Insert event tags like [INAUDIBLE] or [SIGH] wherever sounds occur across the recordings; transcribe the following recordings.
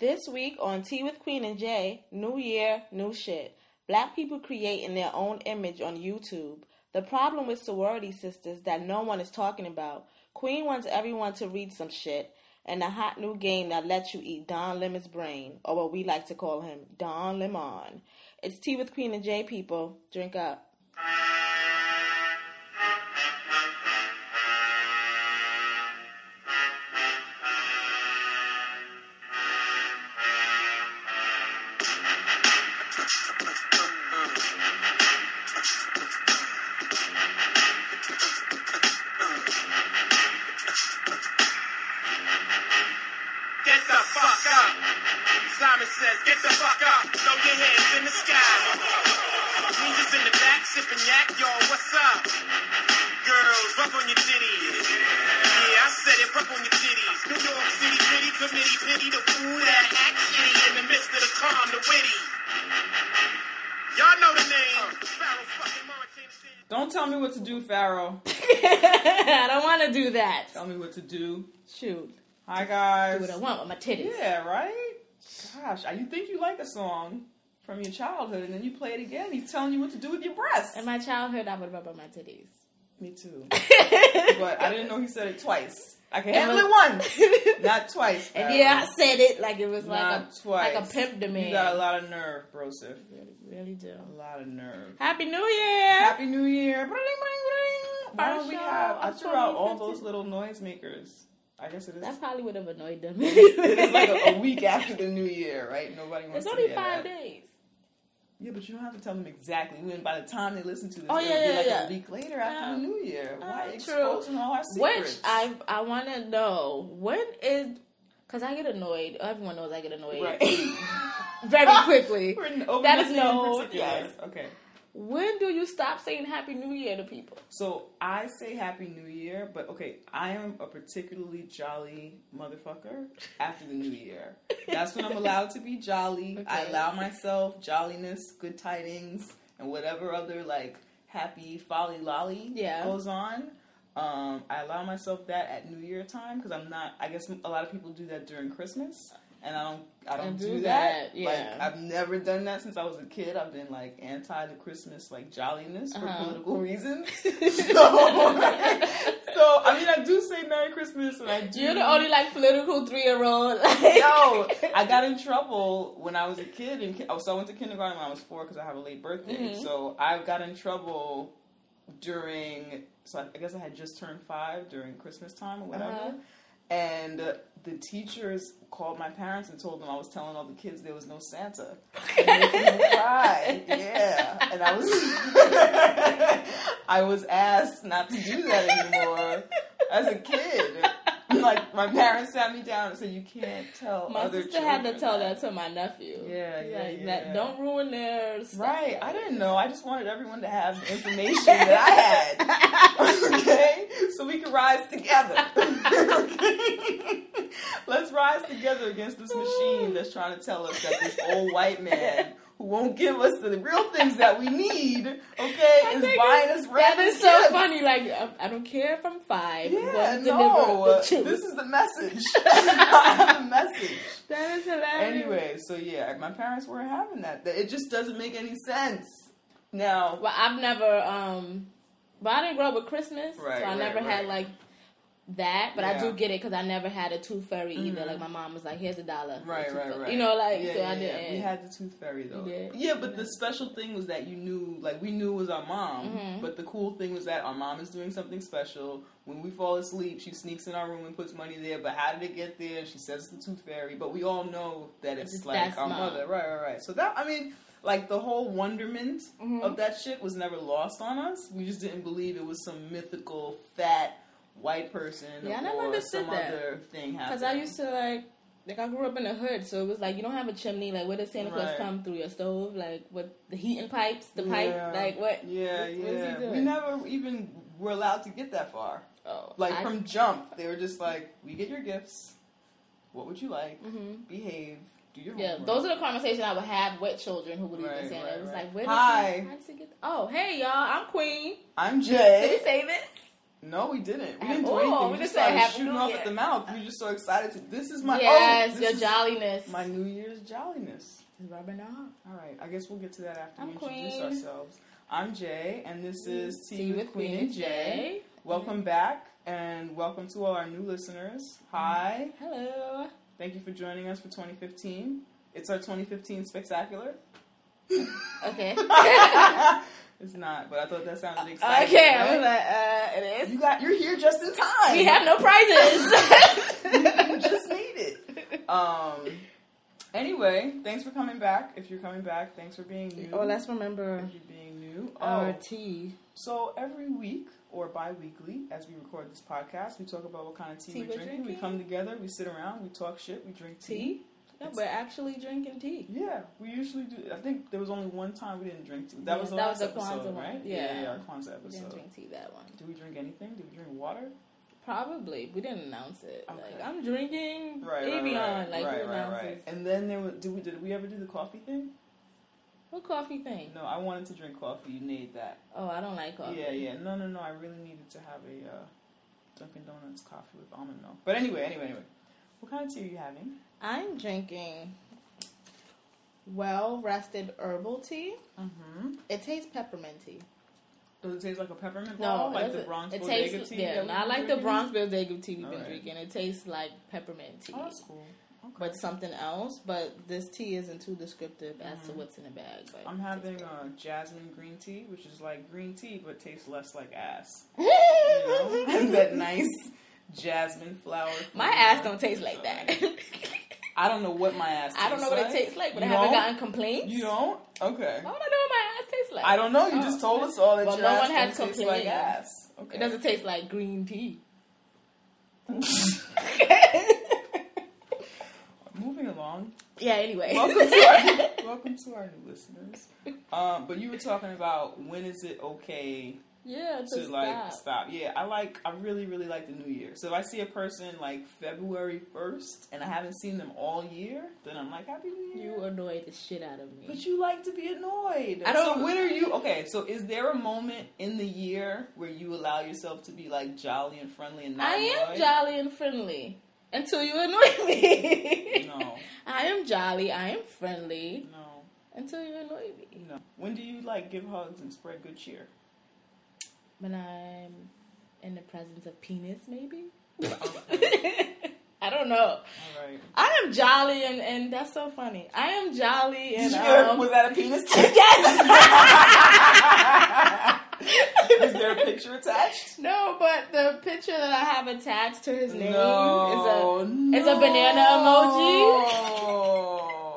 This week on Tea with Queen and Jay, New Year, New Shit. Black people creating their own image on YouTube. The problem with sorority sisters that no one is talking about. Queen wants everyone to read some shit, and a hot new game that lets you eat Don Lemon's brain, or what we like to call him, Don Lemon. It's Tea with Queen and Jay, people. Drink up. What I want with my titties. Yeah, right? Gosh, you think you like a song from your childhood, and then you play it again. He's telling you what to do with your breasts. In my childhood, I would rub on my titties. Me too. [LAUGHS] but I didn't know he said it twice. I can handle it once, [LAUGHS] not twice. And yeah, I said it like it was like a twice. like a pimp to me. You got a lot of nerve, brosif. really, really do. A lot of nerve. Happy New Year! Happy New Year! Why don't we have? I threw out all those little noisemakers. I guess it is. That probably would have annoyed them. it's like a, a week [LAUGHS] after the new year, right? Nobody wants to. It's only hear five days. Yeah, but you don't have to tell them exactly when. By the time they listen to this, Oh, it'll yeah, be yeah, like yeah. a week later after Yeah. the new year. Why Uh, true. exposing all our secrets? Which? I I want to know when is because I get annoyed. Everyone knows I get annoyed right. [LAUGHS] very quickly. [LAUGHS] That is no- yes. Okay. When do you stop saying Happy New Year to people? So I say Happy New Year, but okay, I am a particularly jolly motherfucker after the New Year. That's when I'm allowed to be jolly. I allow myself jolliness, good tidings, and whatever other like happy folly lolly Yeah. goes on. Um, I allow myself that at New Year time because I'm not. I guess a lot of people do that during Christmas, and I don't. I don't do, do that. that, yeah. Like I've never done that since I was a kid. I've been like anti the Christmas like jolliness for Uh-huh. political reasons. [LAUGHS] so, [LAUGHS] so I mean, I do say Merry Christmas, and I do. You're the only like political three year old. [LAUGHS] Like, No, I got in trouble when I was a kid. And oh, so I went to kindergarten when I was four because I have a late birthday. Mhm. So I got in trouble during. So I, I guess I had just turned five during Christmas time or whatever. Uh-huh. And the teachers called my parents and told them I was telling all the kids there was no Santa. And them. [LAUGHS] Yeah. And I was [LAUGHS] I was asked not to do that anymore as a kid. [LAUGHS] Like my parents sat me down and said you can't tell My other sister had to tell that to my nephew. Yeah, yeah, like, yeah. That, don't ruin their stuff. Right, I didn't know. I just wanted everyone to have the information that I had. [LAUGHS] okay, so we can rise together. [LAUGHS] okay, let's rise together against this machine that's trying to tell us that this old white man who won't give us the real things that we need, okay, is buying us That random is so gifts. funny. Like I, don't care if I'm five. Yeah, no, the truth. this is the message. [LAUGHS] A message. that is hilarious. Anyway, so yeah, my parents weren't having that. It just doesn't make any sense. Now, Well, I've never, um, but I didn't grow up with Christmas, Right, so I right, never had like that. But I do get it because I never had a tooth fairy either. Mhm. Like my mom was like, "Here's a dollar." right, right, fairy." right. You know, like yeah, so yeah, I didn't. We had the tooth fairy though. Yeah, but the special thing was that you knew, like we knew it was our mom. Mhm. But the cool thing was that our mom is doing something special. When we fall asleep, she sneaks in our room and puts money there. But how did it get there? She says it's the tooth fairy. But we all know that it's It's- like our mom. mother. Right, right, right. So that I mean. Like the whole wonderment Mhm. of that shit was never lost on us. We just didn't believe it was some mythical fat white person Yeah, I never understood that. other thing. Because I used to like, like I grew up in the hood, so it was like you don't have a chimney. Like where does Santa Claus Right. come through your stove? Like what the heating pipes, the Yeah. pipe, like what? Yeah, what- yeah. what is he doing? we never even were allowed to get that far. Oh, Like I- from jump, they were just like, "We get your gifts. What would you like? Mhm. Behave. Do your Yeah, homework." those are the conversations I would have with children who would Right, even say right. It was right. like, where Hi. does he, how does he get? Oh, hey y'all, I'm Queen. I'm Did we Jay. say this? No, we didn't. We At didn't do all. anything. We We just started shooting New off Year. at the mouth. We were just so excited to. This is my oh, yes, oh, your jolliness. my New Year's jolliness. Is rubbing off. All right, I guess we'll get to that after I'm we introduce ourselves. I'm Jay, and this is Tea, Tea with Queen and Jay. Welcome back, and welcome to all our new listeners. Hi, Hello. thank you for joining us for 2015. It's our 2015 spectacular. Okay. [LAUGHS] [LAUGHS] it's not, but I thought that sounded exciting. okay, I right? was like, uh, it is. You got, you're here just in time. We have no prizes. [LAUGHS] you just made it. Um. Anyway, thanks for coming back. If you're coming back, thanks for being new. oh, let's remember if you're being new. our Oh, tea. so every week or bi-weekly, as we record this podcast, we talk about what kind of tea, Tea we're we're drinking. We come together, we sit around, we talk shit, we drink tea. Tea? No, we're actually drinking tea. Yeah, we usually do. I think there was only one time we didn't drink tea. That Yeah, was the that last was the episode, Kwanzaa one. right? Yeah. yeah, our Kwanzaa We didn't drink tea that one. Did we drink anything? Did we drink water? Probably. We didn't announce it. Okay. Like, I'm drinking Right, right, right, Like, right, who right, announces? right. And then there was. Did we? Did we ever do the coffee thing? What coffee thing? No, I wanted to drink coffee. You made that. Oh, I don't like coffee. Yeah, yeah. No, no, no. I really needed to have a uh, Dunkin' Donuts coffee with almond milk. But anyway, anyway, anyway. What kind of tea are you having? I'm drinking well rested herbal tea. Mm-hmm. It tastes pepperminty. Does it taste like a peppermint No, ball? it like the Bronx it Bodega tastes, tea? Yeah, not like the drinking? Bronx Bodega tea we've been Alright. drinking. It tastes like peppermint tea. Oh, that's cool. Okay. but something else. But this tea isn't too descriptive as to Mhm. what's in the bag. But I'm having tastes uh, jasmine green tea, which is like green tea but tastes less like ass. [LAUGHS] You know? that nice jasmine flower. [LAUGHS] My ass don't taste like that. [LAUGHS] I don't know what my ass. I don't know what tastes it tastes like, but You I haven't don't? gotten complaints. You don't? Okay. I know what my ass tastes like? I don't know. You Oh. just told us all that Well, your no ass one has don't taste like ass. Okay. It doesn't taste like green tea. [LAUGHS] Moving along. yeah. Anyway. Welcome to our [LAUGHS] welcome to our new listeners. Um, but you were talking about when is it okay yeah. to To like stop. stop. Yeah, I like. I really, really like the new year. So if I see a person like February first and I haven't seen them all year, then I'm like Happy New Year. You annoy the shit out of me. but you like to be annoyed. I don't- So when are you okay? So is there a moment in the year where you allow yourself to be like jolly and friendly and not I am jolly and friendly until you annoy me. No, [LAUGHS] I am jolly. I am friendly no, until you annoy me. no. When do you like give hugs and spread good cheer? When I'm in the presence of penis, maybe. Okay. [LAUGHS] I don't know. All right. I am jolly, and, and that's so funny. I am jolly, and Did you get, um, was that a penis? [LAUGHS] yes. [LAUGHS] Is there a picture attached? No, but the picture that I have attached to his name is No, is a banana emoji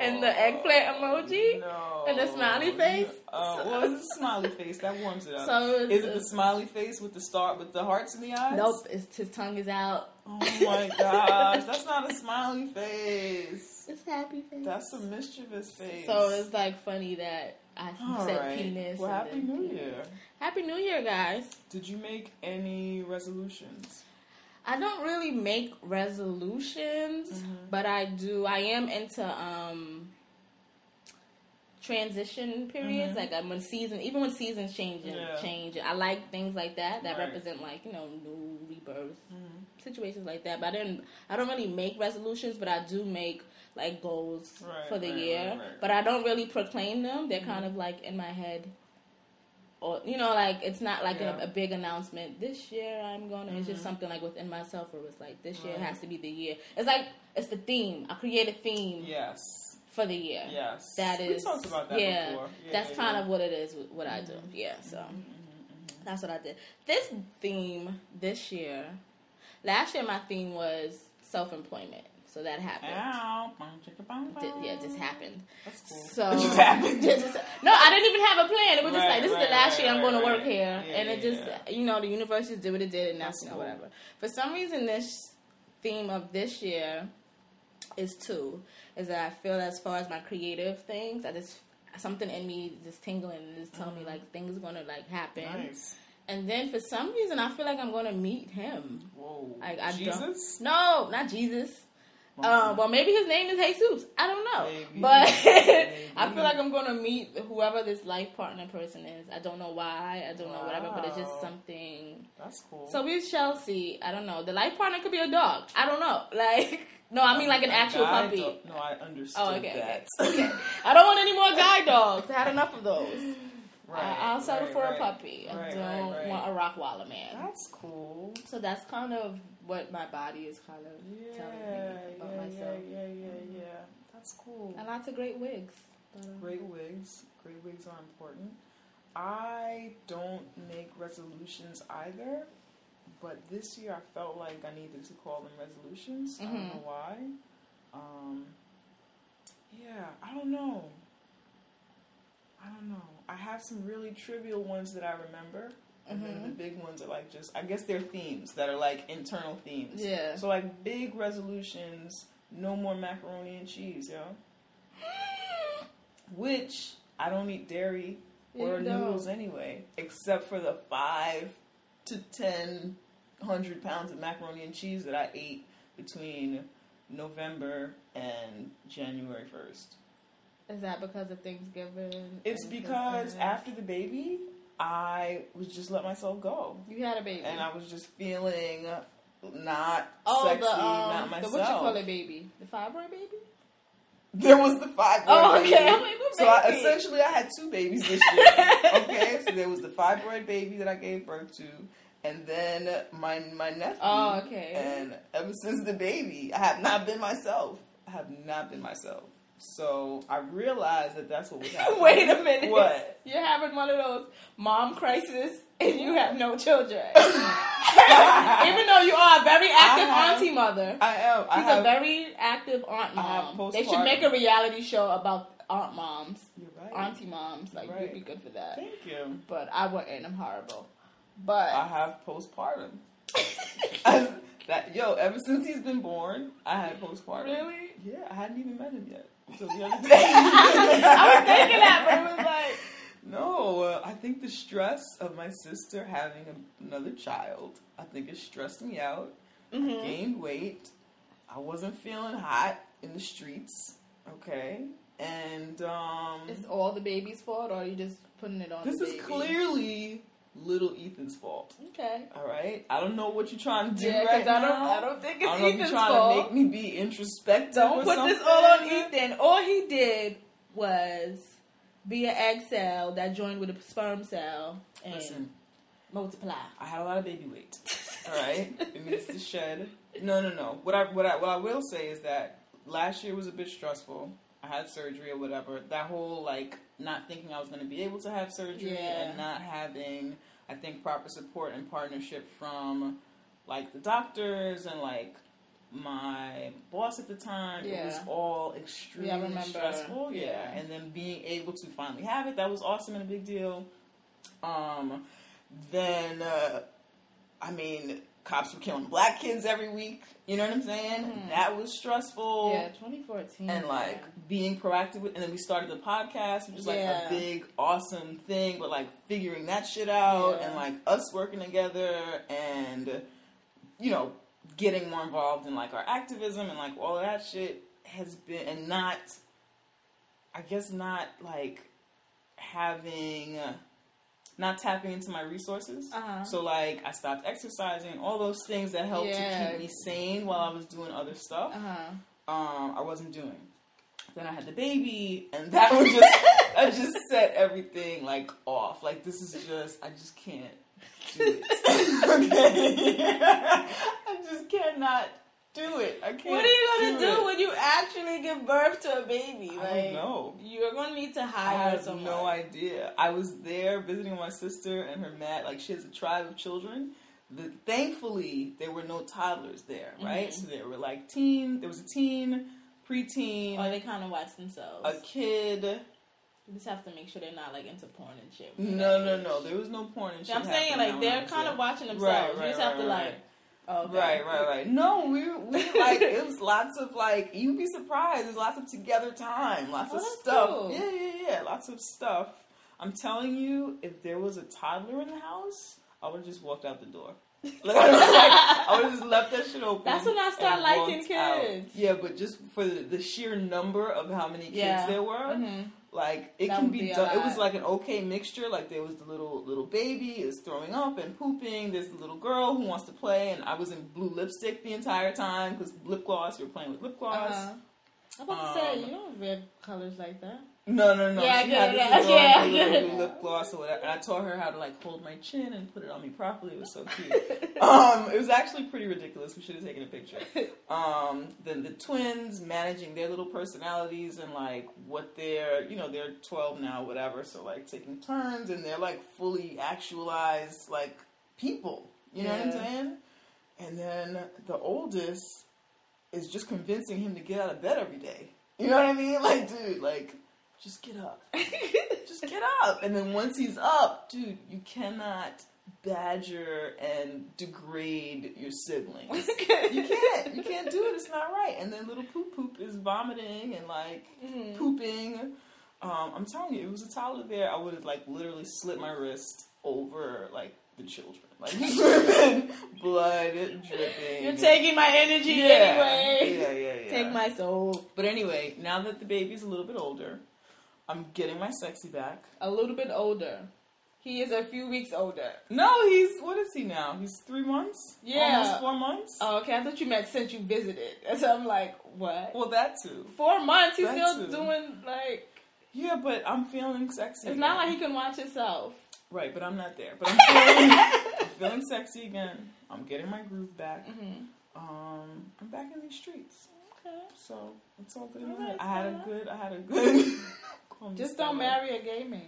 and the eggplant emoji. no, and the smiley face. Uh, well, it's a smiley face that warms it up. So it's, is it the smiley face with the star with the hearts in the eyes? Nope, it's, his tongue is out. Oh my gosh, that's not a smiley face. It's happy face. That's a mischievous face. so it's like funny that I All said right. penis. Well, happy New penis. Year. Happy New Year, guys. Did you make any resolutions? I don't really make resolutions, Mhm. but I do. I am into um transition periods, Mhm. like um, when season, even when seasons change and Yeah. change. I like things like that that Right. represent like you know new rebirth Mm-hmm. situations like that. But I didn't. I don't really make resolutions, but I do make like goals Right, for the right, year. But I don't really proclaim them. They're kind Mhm. of like in my head. Or you know, like it's not like Yeah. a, a big announcement. This year I'm gonna. It's just Mhm. something like within myself where it's like this year Right. has to be the year. It's like it's the theme. I create a theme Yes. for the year. Yes. That is. we talked about that yeah, before. Yeah, That's yeah, kind of what it is. What I do. Mhm. Yeah. So Mhm, mhm, that's what I did. This theme this year. Last year my theme was self employment. So that happened. Ow. Bum, chicka, bum, Di- bum. yeah, it just happened. That's cool. So it just [LAUGHS] happened. Just- no, I didn't even have a plan. It was just Right, like this is the last right, year I'm right, going to work right. here, Yeah, and it just yeah. you know the universe just did what it did, and that's, That's you know cool. whatever. For some reason, this theme of this year is two. Is that I feel as far as my creative things, I just something in me just tingling and just telling me like things are gonna like happen. Mm-hmm. Nice. And then for some reason, I feel like I'm gonna meet him. Whoa. Like, I don't- Jesus? No, not Jesus. Uh, well, maybe his name is Jesus. I don't know, Maybe. but [LAUGHS] I feel like I'm gonna meet whoever this life partner person is. I don't know why. I don't know whatever, but it's just something. That's cool. So we shall see. I don't know. The life partner could be a dog. I don't know. [LAUGHS] Like, no, I mean like an actual puppy. don't- No, I understood Oh, okay, that. [LAUGHS] okay. I don't want any more guide dogs. I had enough of those. Right, I, will settle right, for right. a puppy. I don't want a Rockwaller man. That's cool. So that's kind of what my body is kind of Yeah, telling me about yeah, myself. yeah, yeah, yeah. That's cool. And lots of great wigs. But, um, Great wigs. Great wigs are important. I don't make resolutions either, but this year I felt like I needed to call them resolutions. I don't Mhm. know why. Um, yeah, I don't know. I don't know. I have some really trivial ones that I remember. And then Mhm. the big ones are like just, I guess they're themes that are like internal themes. Yeah. So like big resolutions, no more macaroni and cheese, yo. [GASPS] Which I don't eat dairy or You don't. noodles anyway, except for the five to ten hundred pounds of macaroni and cheese that I ate between November and January first. Is that because of Thanksgiving? It's because after the baby, I was just let myself go, you had a baby. and I was just feeling not oh, sexy, the, um, not the what you call it, baby? The fibroid baby? There was the five. Oh, okay. baby. Like, So I, essentially, I had two babies this year. [LAUGHS] okay, so there was the fibroid baby that I gave birth to, and then my my nephew. Oh, okay. And ever since the baby, I have not been myself. I have not been myself. So I realized that that's what was happening. [LAUGHS] Wait a minute. What? You're having one of those mom crisis and you have no children. [LAUGHS] Even though you are a very active have- auntie mother. I am. I She's have, a very active aunt have mom. They should make a reality show about aunt moms, You're right. auntie moms. Like Right. you'd be good for that. Thank you. But I wouldn't. I'm horrible. But I have postpartum. [LAUGHS] I- that yo, ever since he's been born, I had postpartum. really, Yeah, I hadn't even met him yet until the other [LAUGHS] day. I was thinking that, but it was like, No, uh, I think the stress of my sister having a, another child, I think it stressed me out. mhm. Gained weight. I wasn't feeling hot in the streets. Okay, and um, it's all the baby's fault, or are you just putting it on? this the is clearly little Ethan's fault. Okay. All right, I don't know what you're trying to do Yeah, right I now. don't, I don't think it's I don't know if you're trying fault. to make me be introspective. Don't put this all on Ethan. All he did was be an egg cell that joined with a sperm cell and Listen, multiply. I had a lot of baby weight. [LAUGHS] All right, it needs to shed. No, no, no. What I what I what I will say is that last year was a bit stressful. I had surgery or whatever. That whole like not thinking I was going to be able to have surgery Yeah. and not having, I think, proper support and partnership from like the doctors and like my boss at the time. It was all extremely Yeah, stressful. Yeah. Yeah. and then being able to finally have it, that was awesome and a big deal. Um, then uh, I mean, cops were killing black kids every week. You know what I'm saying? Mhm. That was stressful. Yeah, 2014. And like yeah. being proactive with, and then we started the podcast, which is like Yeah. a big, awesome thing. But like figuring that shit out, Yeah. and like us working together, and you know, getting more involved in like our activism and like all of that shit has been, and not, I guess, not like having. Uh, not tapping into my resources. Uh-huh. So like I stopped exercising, all those things that helped Yeah. to keep me sane while I was doing other stuff. Uh-huh. Um, I wasn't doing. Then I had the baby, and that was just I just [LAUGHS] set everything like off. Like this is just I just can't do it. [LAUGHS] [LAUGHS] okay, I just cannot do it. I can't. What are you gonna do, it. when you actually give birth to a baby? I Like, don't know. You're gonna need to I hire have someone. no idea. I was there visiting my sister and her mat. Like she has a tribe of children. The, thankfully, there were no toddlers there, right? Mhm. So there were like teen. There was a teen, preteen, Or they kind of watch themselves. a kid. You just have to make sure they're not like into porn and shit. No, no, no. There was no porn and shit. I'm saying like they're kind of watching themselves. Right, you right, just have to right, like, right. Oh, okay. Right, right, right. No, we we like it was lots of like you'd be surprised. There's lots of together time, lots Oh, of stuff. cool. Yeah, yeah, yeah. Lots of stuff. I'm telling you, if there was a toddler in the house, I would have just walked out the door. [LAUGHS] Like, I would have just left that shit open. That's when I start liking walked out. kids. Yeah, but just for the, the sheer number of how many kids Yeah. there were, Mhm. Like it That can be, be done. It was like an okay mixture. Like there was the little little baby is throwing up and pooping. There's the little girl who wants to play, and I was in blue lipstick the entire time because lip gloss. You're playing with lip gloss. Uh-huh. I was about to say Um, you don't wear colors like that. No, no, no. Yeah, she yeah, had this yeah, adorable yeah. little lip gloss or whatever. And I taught her how to like hold my chin and put it on me properly. It was so cute. um, it was actually pretty ridiculous. We should have taken a picture. Um, then the twins managing their little personalities and like what they're, you know, they're 12 now, whatever. So like taking turns and they're like fully actualized like people. You know what I'm saying? And then the oldest is just convincing him to get out of bed every day. You know what I mean? [LAUGHS] Like, dude, like, just get up. [LAUGHS] just get up. And then once he's up, dude, you cannot badger and degrade your siblings. [LAUGHS] you can't. You can't do it. It's not right. And then little poop poop is vomiting and like Mhm. pooping. Um, I'm telling you, it was a toddler there, I would have like literally slit my wrist over like the children, like [LAUGHS] dripping, blood dripping. You're taking my energy yeah, anyway. Yeah, yeah, yeah. Take my soul. But anyway, now that the baby's a little bit older, I'm getting my sexy back. A little bit older. He is a few weeks older. No, he's what is he now? He's three months. Yeah. almost four months. Oh, okay. I thought you meant since you visited. And [LAUGHS] So I'm like, what? well, that too. Four months. He's That still too. doing like. Yeah, but I'm feeling sexy. It's again. not like he can watch himself. Right, but I'm not there. But I'm feeling, I'm feeling sexy again. I'm getting my groove back. hmm Um, I'm back in these streets, Okay. so it's all good. All right, I had a good. I had a good. [LAUGHS] Call Just don't marry a gay man.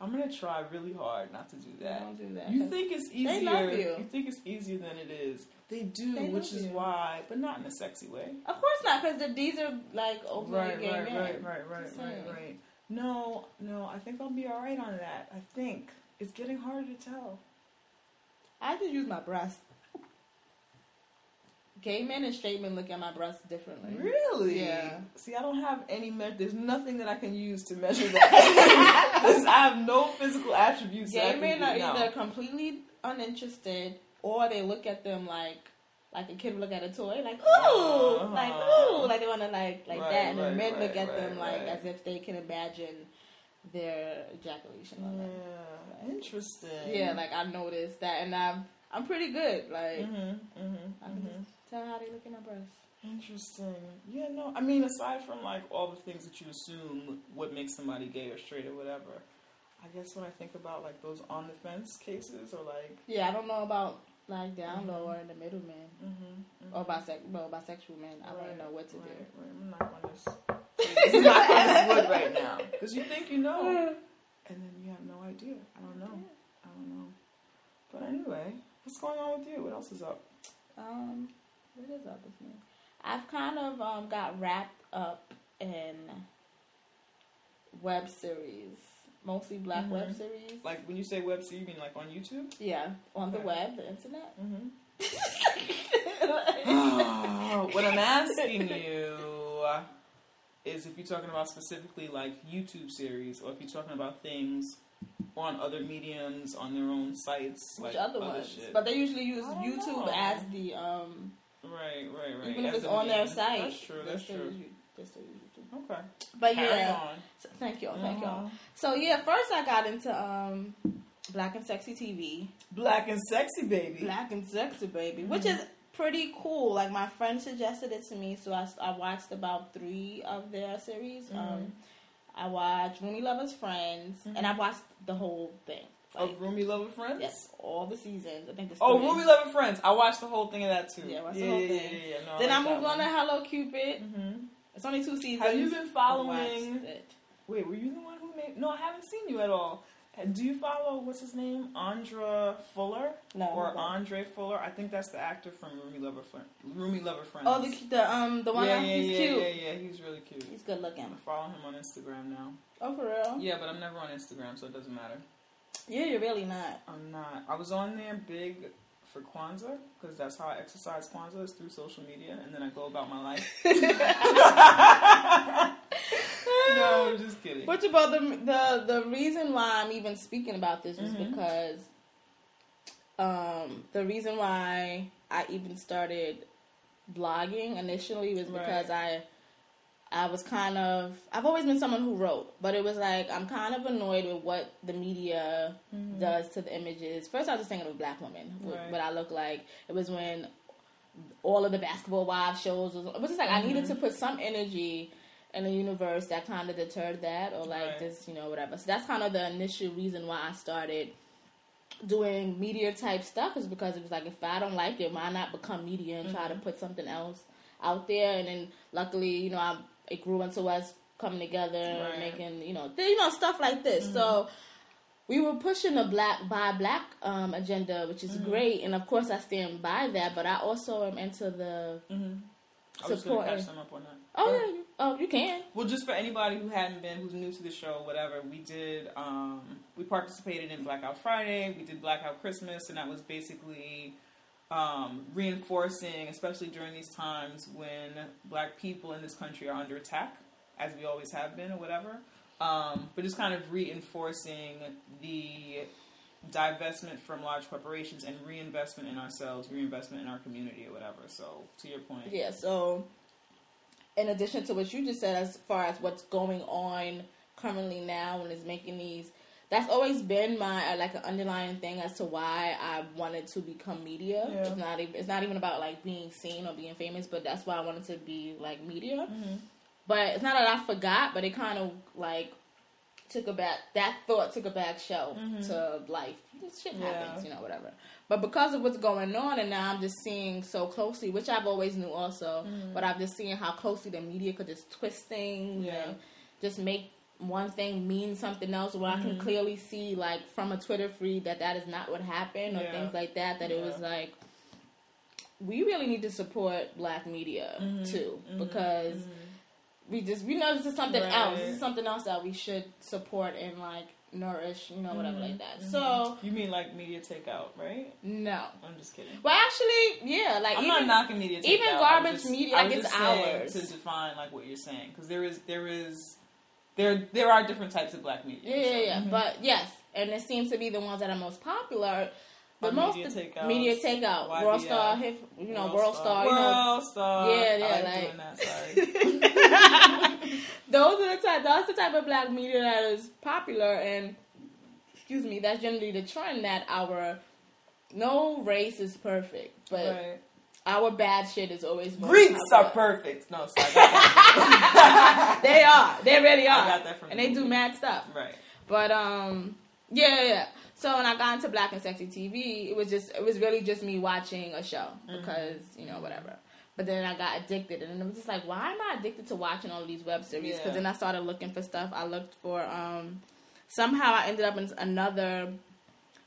I'm gonna try really hard not to do that. Don't do that. You think it's easier? They love you. you think it's easier than it is. They do, They which is you. why, but not in a sexy way. Of course not, because these are like openly Right, gay right, men. right, right, right, Just right, saying. right. No, no, I think I'll be all right on that. I think it's getting harder to tell. I just use my breast. Gay men and straight men look at my breasts differently. Really? Yeah. See, I don't have any. Me- there's nothing that I can use to measure that. [LAUGHS] I have no physical attributes. Gay men are now. either completely uninterested or they look at them like like a kid would look at a toy, like ooh, Uh-huh. like ooh, like they want to like like Right, that, and right, men right, look at them like as if they can imagine their ejaculation. Yeah, interesting. Yeah, like I noticed that, and I'm I'm pretty good. Like Mm-hmm, mm-hmm, just tell how they look in my breasts. Interesting. Yeah, no, I mean, aside from like all the things that you assume what makes somebody gay or straight or whatever, I guess when I think about like those on the fence cases or like, Yeah, I don't know about like down Mm-hmm. low or in the middle men mm-hmm, or bisex well bisexual men. I don't know what to right, do. Right, I'm not on this. [LAUGHS] I'm not on this wood right now because you think you know, and then you have no idea. I don't know. I don't know. But anyway, what's going on with you? What else is up? Um, what is up with me? I've kind of um got wrapped up in web series, mostly black web Mhm. series. Like when you say web series, you mean like on YouTube? Yeah, on the web, the internet. Mm-hmm. [LAUGHS] what I'm asking [LAUGHS] you is if you're talking about specifically like YouTube series, or if you're talking about things on other mediums, on their own sites, Which like other ones? shit. But they usually use YouTube know. as the um, right, right, right. even if as it's on their site. That's true. they That's true. use you- they still use YouTube. Okay. But Carry yeah, so, thank y'all, thank y'all. Uh-huh. So yeah, first I got into um, Black and Sexy TV. Black and sexy, baby. Black and Sexy Baby, which Mm-hmm. is pretty cool. Like my friend suggested it to me, so I, I watched about three of their series. Mm-hmm. Um, I watched Roomie Lovers Friends, and I watched the whole thing. Like, Of Roomie Lover Friends? yes, all the seasons. I think the Oh, Roomie Lover Friends. I watched the whole thing of that too. Yeah, I watched yeah, the whole yeah, thing. Yeah. No, Then I like moved that on to. Hello Cupid. Mhm. It's only two seasons. Have you been following? it. Wait, were you the one who made? No, I haven't seen you at all. Do you follow what's his name, Andra Fuller No, or I don't. Andre Fuller? I think that's the actor from Roomie Lover Friend, Roomie Lover Friends. Oh, the the um the one. yeah, that- yeah, he's yeah, cute. yeah, yeah. He's really cute. He's good looking. I'm following him on Instagram now. Oh, for real? Yeah, but I'm never on Instagram, so it doesn't matter. Yeah, you're really not. I'm not. I was on there big for Kwanzaa because that's how I exercise Kwanzaa is through social media, and then I go about my life. [LAUGHS] [LAUGHS] no, I'm just kidding. But about the the the reason why I'm even speaking about this is Mhm. because um, the reason why I even started blogging initially was because I I was kind of I've always been someone who wrote, but it was like I'm kind of annoyed with what the media mm-hmm. does to the images. First, I was just thinking of black women, what- Right. what I look like. It was when all of the basketball wives shows was, it was just like I mm-hmm. needed to put some energy in the universe that kind of deterred that, or like Right. just you know whatever. So that's kind of the initial reason why I started doing media type stuff is because it was like if I don't like it, why not become media and try to mm-hmm. put something else out there? And then luckily, you know, I, it grew into us coming together, and Right. making you know, th- you know, stuff like this. So we were pushing the black by black um, agenda, which is great, and of course I stand by that. But I also am into the I was going to supporting. catch up on that. Oh yeah, you- oh you can. Well, just for anybody who hadn't been, who's new to the show, whatever, we did. Um, we participated in Blackout Friday. We did Blackout Christmas, and that was basically um, reinforcing, especially during these times when Black people in this country are under attack, as we always have been, or whatever. Um, but just kind of reinforcing the divestment from large corporations and reinvestment in ourselves, reinvestment in our community, or whatever. So, to your point, Yeah, so in addition to what you just said, as far as what's going on currently now and is making these, that's always been my uh, like an underlying thing as to why I wanted to become media. Yeah. It's not even it's not even about like being seen or being famous, but that's why I wanted to be like media. Mm-hmm. But it's not that I forgot, but it kind of like took a back that thought took a back shelf mm-hmm. to life. Shit Yeah. happens, you know, whatever. But because of what's going on, and now I'm just seeing so closely, which I've always knew also, mm-hmm. but I'm just seeing how closely the media could just twist things Yeah. and just make one thing means something else. Where I can clearly see, like from a Twitter feed, that that is not what happened, or Yeah. things like that. That it was like we really need to support black media Mm-hmm. too, because we just we know this is something else. This is something else that we should support and like nourish, you know, whatever Mm-hmm. like that. So you mean like media takeout, right? no. I'm just kidding. Well, actually, yeah, like I'm even not knocking media. even takeout. I'm garbage just- media, like, it's ours. to define like what you're saying because there is there is there there are different types of black media. yeah, yeah, so- yeah. But mm-hmm. yes, and it seems to be the ones that are most popular. The most media takeouts, media takeout, YBF, World Star, Hif, you know, World, World Star, you know, World Star. Yeah, yeah, like, that. Sorry. [LAUGHS] those are the type. That's the type of black media that is popular, and excuse me, that's generally the trend that our no race is perfect, but right. Our bad shit is always Greeks are perfect. No, sorry. I got that. [LAUGHS] They are. They really are. I got that from and they do mad stuff. right. But um, yeah, yeah. So when I got into Black and Sexy TV, it was just it was really just me watching a show Mm-hmm. because you know whatever. But then I got addicted, and I was just like, why am I addicted to watching all these web series? Because Yeah. then I started looking for stuff. I looked for um, somehow I ended up in another.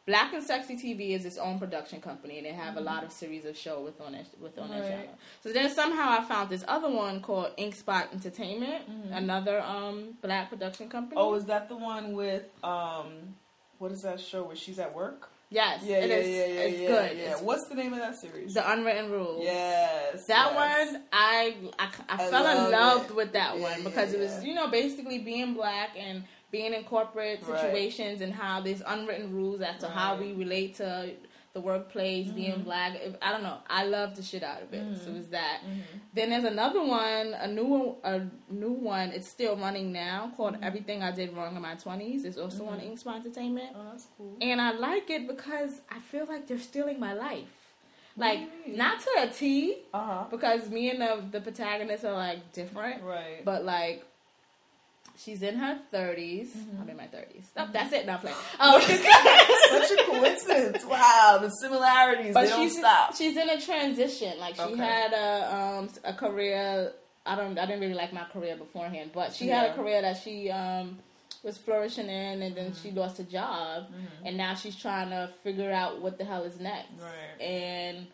Black and Sexy TV is its own production company, and they have a lot of series of show with on it with on their Mm-hmm. Channel. So then somehow I found this other one called Ink Spot Entertainment, Mm-hmm. another um black production company. Oh, is that the one with um? What is that show where she's at work? Yes, Yeah, it yeah, is. yeah, yeah, it's yeah, good. Yeah. It's What's the name of that series? the unwritten rules. yes. That yes. one, I I, I I fell in love it. with that one because it was you know basically being black and being in corporate Right. situations and how there's unwritten rules as to how Right. Mm-hmm. we relate to the workplace, being black. If- I don't know. I love the shit out of it. So it was that. Mm-hmm. Then there's another one, a new one, a new one. It's still running now called Mm-hmm. Everything I Did Wrong in My Twenties. It's also on Ink Spot Entertainment. Oh, that's cool. And I like it because I feel like they're stealing my life. Like, not to a T, Uh huh. because me and the, the protagonist are like different, Right. but like, she's in her 30s. Mm-hmm. I'm in my 30s. Stop, that's it, now playing. [LAUGHS] Oh, [LAUGHS] Such a coincidence. Wow, the similarities. but they don't she's, stop. she's in a transition. Like, she Okay. had a, um, a career. I don't. I didn't really like my career beforehand, but she had a career that she um, was flourishing in, and then Mm-hmm. she lost a job, and now she's trying to figure out what the hell is next. Right. And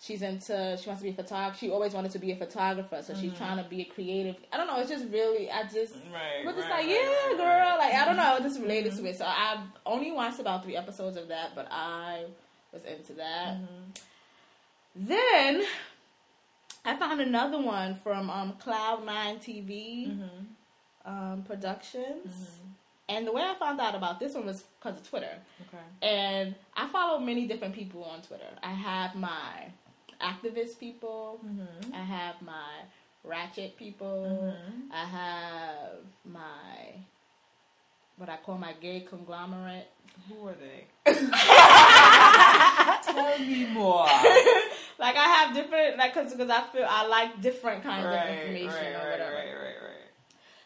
she's into. She wants to be a photographer. She always wanted to be a photographer, so she's trying to be a creative. I don't know. It's just really. I just. Mm-hmm. Right. We're just right, like, right, yeah, girl. Like, I don't know. It just related to it. So i've only watched about three episodes of that, but I was into that. Mm-hmm. Then I found another one from um, Cloud Nine TV Mm-hmm. um, Productions, And the way I found out about this one was because of Twitter. Okay. And I follow many different people on Twitter. I have my activist people. Mm-hmm. I have my ratchet people. Mhm. I have my what I call my gay conglomerate. Who are they? [LAUGHS] Tell me more. like I have different like because because I feel I like different kinds of information right, or right, whatever. right, right, right.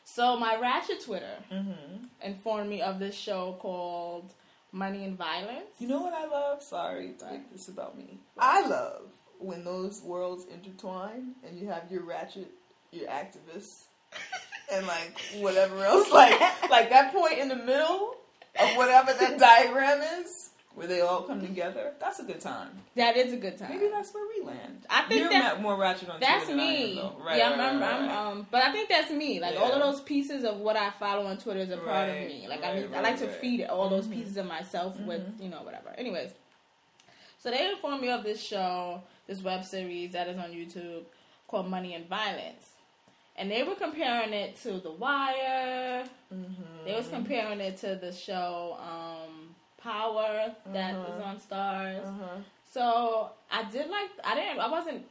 So my ratchet Twitter Mm-hmm. informed me of this show called Money and Violence. You know what I love? Sorry to make this about me. I love when those worlds intertwine and you have your ratchet, your activists, and like whatever else. Like like that point in the middle of whatever that diagram is, where they all come together. That's a good time. That is a good time. Maybe that's where we land. I think You're more ratchet on That's Twitter than I am, me. though. Right, yeah, right, I'm, right, I'm, right. um, but I think that's me. Like all of those pieces of what I follow on Twitter is a part of me. Like I need, I like to feed all those Mhm. pieces of myself with, Mhm. you know, whatever. Anyways, so they informed me of this show, this web series that is on YouTube called Money and Violence, and they were comparing it to The Wire. Mhm. They was comparing it to the show um, Power that Mhm. is on Starz. Uh-huh. So I did like I didn't I wasn't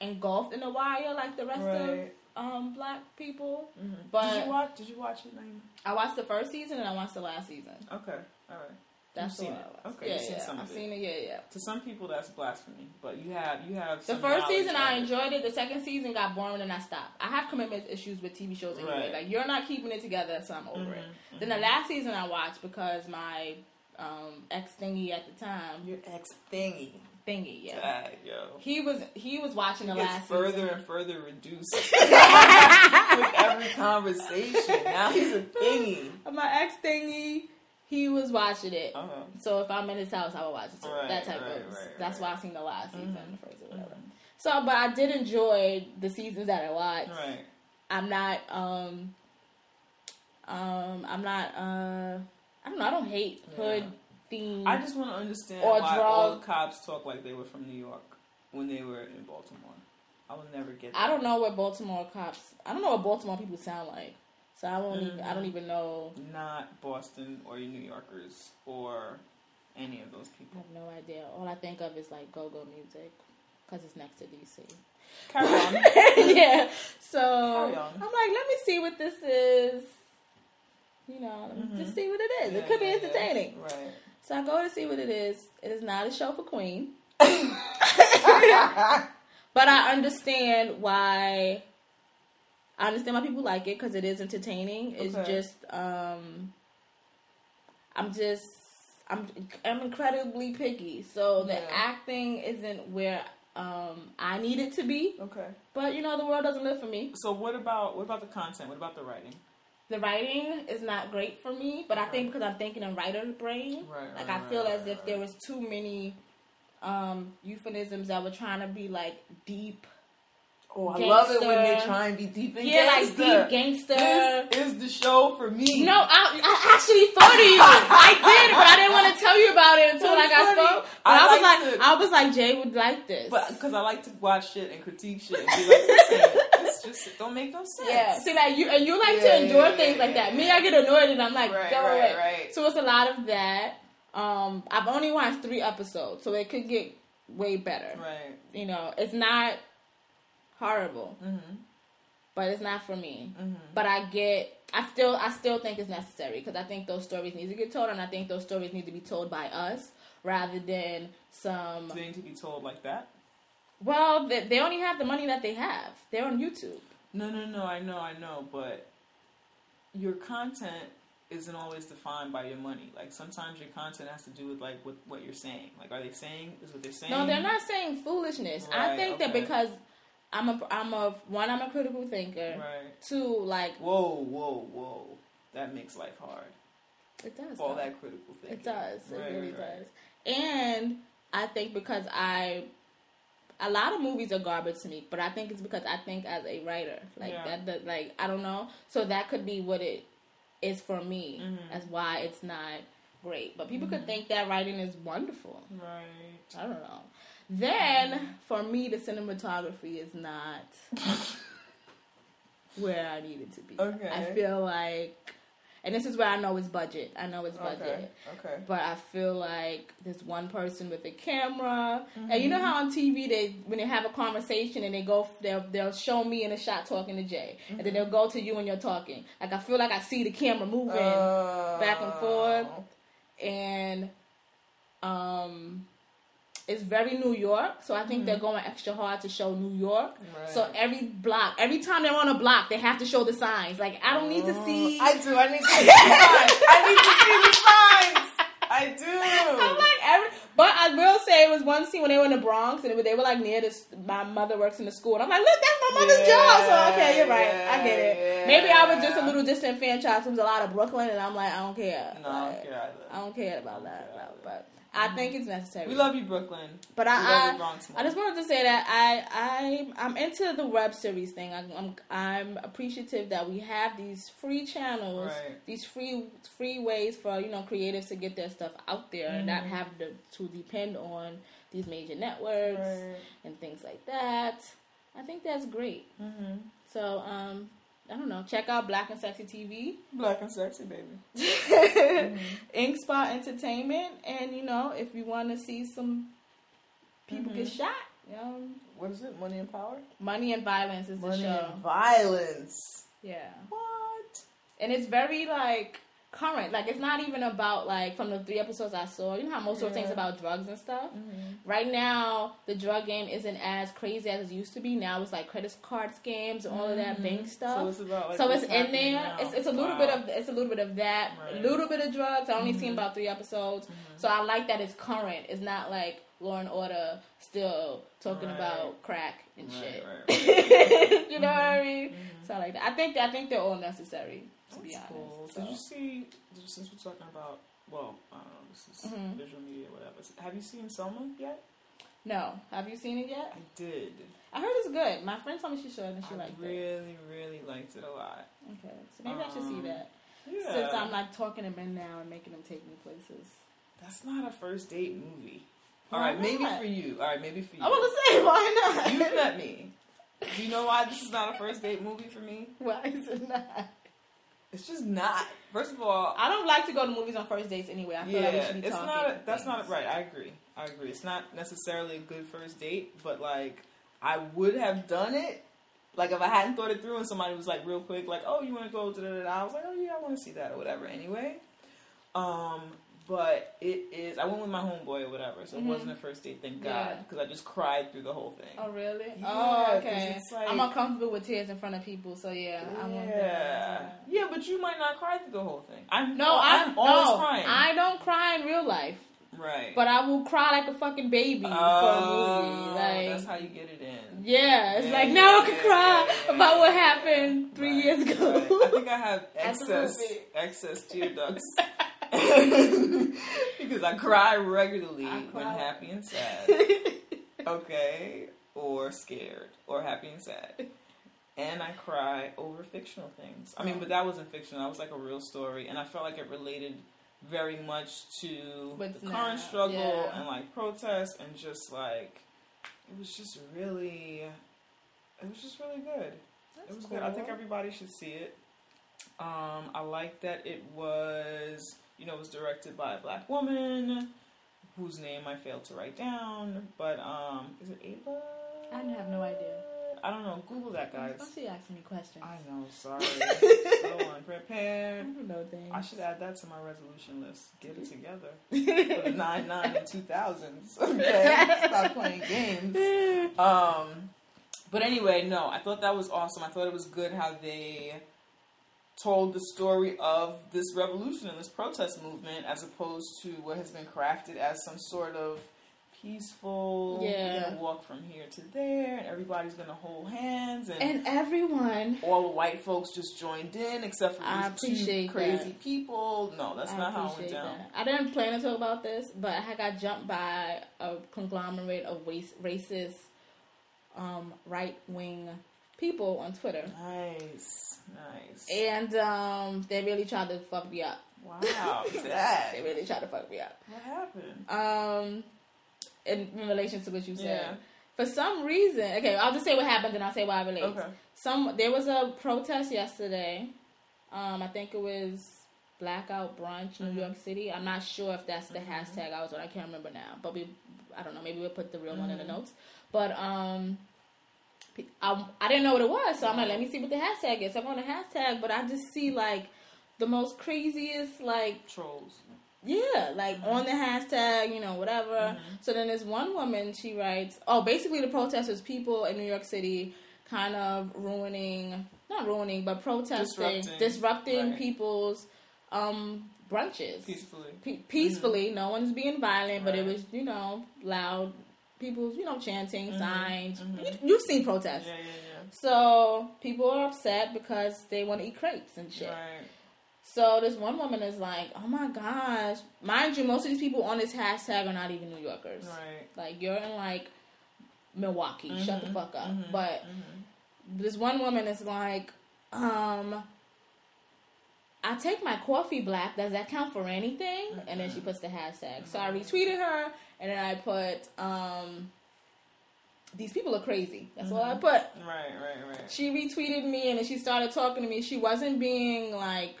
engulfed in the wire like the rest Right. of um black people. Mhm. But- did you watch? Did you watch it, Naima? I watched the first season and I watched the last season. Okay, all right. That's You've seen what it. Okay, yeah, seen yeah. some I've it. seen it. Yeah, yeah. To some people, that's blasphemy, but you have you have The first season I it. enjoyed it. The second season got boring and I stopped. I have commitment issues with TV shows anyway. Right. Like you're not keeping it together, so I'm over it. Mhm, Then the last season I watched because my um, ex thingy at the time, Your ex thingy. thingy, yeah, God, yo. he was he was watching the Gets last further season. and further reduced [LAUGHS] with every conversation. Now he's a thingy. [LAUGHS] my ex thingy, he was watching it. Uh-huh. So if I'm in his house, I will watch it too. Right, that type right, of. right, that's why I seen the last season, Mhm. the first or whatever. So, but I did enjoy the seasons that I watched. Right. I'm not. um Um, I'm not. uh I don't know. I don't hate hood themes. I just want to understand Or why drug- all the cops talk like they were from New York when they were in Baltimore. I will never get that. I don't know what Baltimore cops. I don't know what Baltimore people sound like. So I won't. Even, I Mm-hmm. don't even know. Not Boston or New Yorkers or any of those people. I have no idea. All I think of is like go-go music because it's next to DC. Carry on. [LAUGHS] yeah. So on. I'm like, let me see what this is. You know, Mhm. just see what it is. Yeah, it could be yeah. entertaining. Right. So I go to see what it is. It is not a show for Queen, [LAUGHS] but I understand why. I understand why people like it because it is entertaining. It's Okay. just, um, I'm just, I'm, I'm incredibly picky. So the Yeah. acting isn't where um, I need it to be. okay. But you know, the world doesn't live for me. So what about what about the content? What about the writing? The writing is not great for me, but I think because I'm thinking in writer's brain, Right, like right, I feel as if there was too many um, euphemisms that were trying to be like deep. Oh, I love it when they try and be deep and yeah, like deep gangster. This is the show for me. No, I, I actually thought of you. I did, but I didn't want to tell you about it until like I funny. spoke. But I I, was like like, to- I was like, Jay would like this. but because I like to watch shit and critique shit and be like, this just don't make no sense. Yeah, see that you and you like Yeah, to enjoy yeah, things yeah, like that. Me. I get annoyed and I'm like, Right, go right, away. right. So it's a lot of that. Um, I've only watched three episodes, so it could get way better. Right. You know, it's not horrible, Mm-hmm. but it's not for me. Mm-hmm. But I get, I still, I still think it's necessary because I think those stories need to get told, and I think those stories need to be told by us rather than some. Do they need to be told like that? Well, they, they only have the money that they have. They're on YouTube. No, no, no. I know, I know, but your content isn't always defined by your money. Like sometimes your content has to do with like what what you're saying. Like, are they saying is what they're saying? No, they're not saying foolishness. I Right, think that because I'm a I'm a one I'm a critical thinker. Right. Two, like Whoa, whoa, whoa. That makes life hard. it does. All though. that critical thinking. It does. It Right, really right, does. And I think because I a lot of movies are garbage to me, but I think it's because I think as a writer, like Yeah. that, that, like I don't know. So that could be what it is for me, Mhm. as why it's not great. But people Mm-hmm. could think that writing is wonderful. Right. I don't know. Then for me, the cinematography is not [LAUGHS] where I need it to be. Okay. I feel like and this is where I know it's budget. I know it's budget. Okay. Okay. But I feel like there's one person with a camera, and Mm-hmm. you know how on TV they when they have a conversation and they go they'll they'll show me in a shot talking to Jay, and then they'll go to you and you're talking. Like I feel like I see the camera moving back and forth, Oh. and um, it's very New York, so I think they're going extra hard to show New York. Mm-hmm. Right. So every block, every time they're on a block, they have to show the signs. Like I don't need to see. Oh, I do. I need to see the signs. I need to see the signs. I do. I'm like every, but I will say it was one scene when they were in the Bronx and they were like near this. My mother works in the school, and I'm like, look, that's my mother's Yeah, job. So okay, you're right, I get it. yeah. Maybe I was just a little disenfranchised. There was a lot of Brooklyn, and I'm like, I don't care. No, I don't care either. I don't care about that. no, but I think it's necessary. We love you, Brooklyn. But I. I, I just wanted to say that I, I, I'm into the web series thing. I, I'm, I'm appreciative that we have these free channels, Right. these free, free ways for you know creatives to get their stuff out there and not have to, to depend on these major networks Right. and things like that. I think that's great. Mm-hmm. So, um, I don't know. Check out Black and Sexy TV. Black and sexy, baby. Mm-hmm. Ink Spot Entertainment, and you know, if you want to see some people get mm-hmm. shot, you know, What is it? Money and power. Money and Violence is the Money show. and violence. Yeah, What? and it's very like current. Like it's not even about like from the three episodes I saw. You know how most of things about drugs and stuff. Mm-hmm. Right now, the drug game isn't as crazy as it used to be. Now it's like credit card scams and all of that bank stuff. So it's about like. so it's in there. now. It's, it's a little Wow. bit of it's a little bit of that, a Right. Mm-hmm. little bit of drugs. I only seen about three episodes, so I like that it's current. It's not like Law and Order still talking Right. about crack and Right, shit. [LAUGHS] you know what I mean? So I like that. I think I think they're all necessary to be honest. cool. So. Did you see? Did you, since we're talking about, well, I don't know. This is Mhm. visual media, or whatever. Have you seen Selma yet? No, have you seen it yet? I did. I heard it's good. My friend told me she should, and she I liked it. really, really liked it a lot. Okay, so maybe I should see Um, that Yeah. since I'm like talking to men now and making them take me places. That's not a first date movie. All Why right, maybe not? for you. All right, maybe for you. I want to say why not? You've met me. Do you know why this is not a first date movie for me? Why is it not? It's just not. First of all, I don't like to go to movies on first dates anyway. I feel yeah, like we should be it's talking. not. A, that's things. not right. I agree. I agree. It's not necessarily a good first date, but like I would have done it. Like if I hadn't thought it through and somebody was like real quick, like, "Oh, you want to go to da da da?" I was like, "Oh yeah, I want to see that or whatever." Anyway, um, but it is. I went with my homeboy or whatever, so Mhm. it wasn't a first date. Thank. God, because I just cried through the whole thing. Oh really? Yeah, oh okay. like- I'm uncomfortable with tears in front of people, so yeah, I want yeah, that. yeah, but you might not cry through the whole thing. I'm No, I'm, I'm always no, crying. I don't cry in real life, right, but I will cry like a fucking baby for a Oh, movie. Like, that's how you get it in. yeah, it's Yeah, like yeah, now I can yeah, cry about what happened three Right, years ago. right. I think I have [LAUGHS] excess excess tear ducts [LAUGHS] [LAUGHS] because I cry regularly I when happy and sad. [LAUGHS] Okay, or scared, or happy and sad. And I cry over fictional things. I mean, but that wasn't fictional. That was like a real story, and I felt like it related very much to What's the now, current struggle yeah. and like protests, and just like it was just really, it was just really good. It was good. I think everybody should see it. Um, I like that it was, you know, it was directed by a black woman whose name I failed to write down. But um, is it Ava? I have no idea. I don't know. Google that, guys. Why she asking me questions? I know. Sorry. [LAUGHS] so I unprepared. don't know things. I should add that to my resolution list. Get it together. For [LAUGHS] the nine nine and two thousands. [LAUGHS] Okay. Stop playing games. Um, but anyway, no, I thought that was awesome. I thought it was good how they told the story of this revolution and this protest movement as opposed to what has been crafted as some sort of peaceful Yeah. walk from here to there and everybody's gonna hold hands and, and everyone. all the white folks just joined in except for I these two crazy that. people no that's I not how it went down that. I didn't plan to talk about this, but I got jumped by a conglomerate of race, racist, um, right wing people on Twitter, nice nice and um, they really tried to fuck me up. wow [LAUGHS] They really tried to fuck me up. what happened Um, in, in relation to what you said. Yeah. For some reason, okay, I'll just say what happened, and I'll say why I relate. Okay. Some there was a protest yesterday. Um, I think it was blackout brunch New York City. I'm not sure if that's the hashtag I was on. I can't remember now, but we I don't know. Maybe we'll put the real one in the notes. But um. I, I didn't know what it was, so I'm like, let me see what the hashtag is. I'm on the hashtag, but I just see like the most craziest like Trolls. yeah, like Mm-hmm. on the hashtag, you know, whatever. So then there's one woman, she writes, oh, basically the protesters, people in New York City kind of ruining, not ruining, but protesting, Disrupting. disrupting, Right. people's um, brunches. Peacefully. Pe- peacefully, no one's being violent, but it was, you know, loud. People, you know, chanting, Mhm, signs. mhm. You, you've seen protests. Yeah, yeah, So people are upset because they want to eat crepes and shit. Right. So this one woman is like, "Oh my gosh!" Mind you, most of these people on this hashtag are not even New Yorkers. Right. Like you're in like Milwaukee. Shut the Mhm, fuck up. mhm, But mhm. this one woman is like, um, I take my coffee black. Does that count for anything? And then she puts the hashtag. So I retweeted her, and then I put, um, these people are crazy. That's all I put. Right, right, right. She retweeted me, and then she started talking to me. She wasn't being like,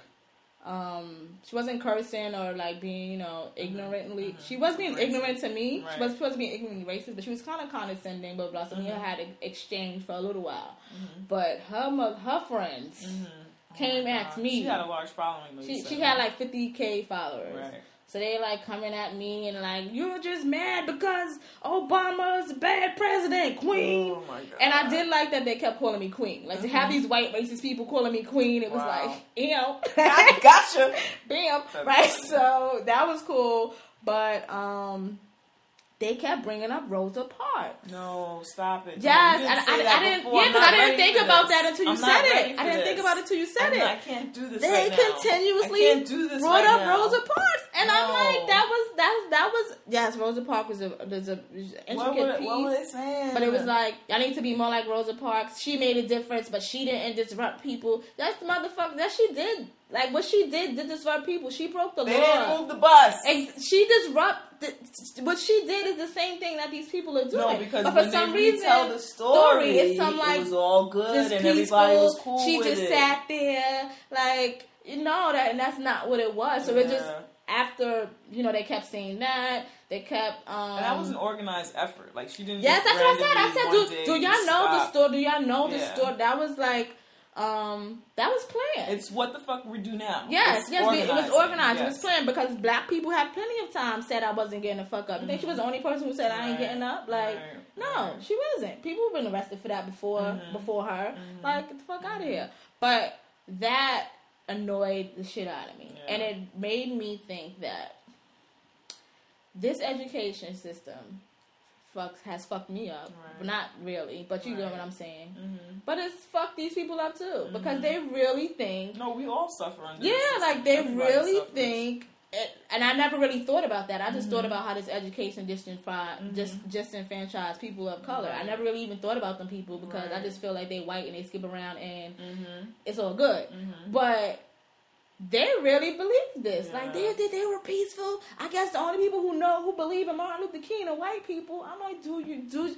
um, she wasn't cursing or like being, you know, ignorantly. She was being Racist. ignorant to me. Right. She was supposed to be ignorantly racist, but she was kind of condescending. Blah blah. So we had an exchange for a little while. But her her friends came at Uh, me. She had a large following. She, she had like 50k followers. Right. So they like coming at me and like, you're just mad because Obama's a bad president, queen. Oh my god. And I did like that they kept calling me queen. Like to have these white racist people calling me queen, it was Wow. like, ew. I [LAUGHS] gotcha. Bam. That's Right. funny. So that was cool. But um they kept bringing up Rosa Parks. No, stop it. Yes, You and say I, I didn't. before. Yeah, because I didn't think about this. that until you I'm said it. I didn't think about it until you said I'm it. not- I can't do this they right now. continuously I can't do this brought right up now. Rosa Parks, and I'm like, that was that that was yes, Rosa Parks was a there's a intricate What were, piece. what they? But it was like, I need to be more like Rosa Parks. She made a difference, but she didn't disrupt people. That's the motherfucker. That she did. Like, what she did did disrupt people. She broke the law. they didn't move the bus. Ex- she disrupted. What she did is the same thing that these people are doing. no, because but for some they reason, retell the story, it's some like it was all good and peaceful. everybody was cool she just it. sat there, like you know that, and that's not what it was. So it just Yeah. After you know they kept saying that they kept. um And that was an organized effort. Like she didn't. Yes, that's what I said. I said, do, do y'all know the stop. story? Do y'all know the Yeah. story? That was like, um, that was planned. It's what the fuck we do now. yes, It's yes, it was organized. It was planned because black people have plenty of time said I wasn't getting the fuck up. You think she was the only person who said I ain't getting up? Like, right, no, right. she wasn't. People have been arrested for that before Mhm. before her. Mhm. Like, get the fuck out of here. But that annoyed the shit out of me, Yeah. and it made me think that this education system fucks has fucked me up. Right. Not really, but you know what I'm saying. Mhm. But it's fucked these people up too because Mhm. they really think, No, we all suffer under. yeah, like they Everybody really suffers. think. It, and I never really thought about that. I just Mhm. thought about how this education disenfranchised, Mhm. just disenfranchised people of color. I never really even thought about them people because I just feel like they white and they skip around and Mhm. it's all good. Mhm. But they really believe this. Like they, they they were peaceful. I guess the only people who know who believe in Martin Luther King are white people. I'm like, do you do?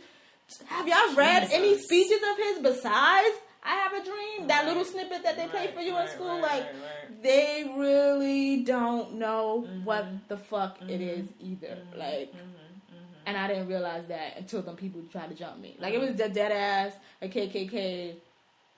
Have y'all read any speeches of his besides "I Have a Dream"? That Right. little snippet that they play for you right, in school, right, like. right, right. They really don't know Mhm. what the fuck it Mhm. is either. Mhm. Like, Mhm. Mhm. and I didn't realize that until them people tried to jump me. Like, it was the dead ass a KKK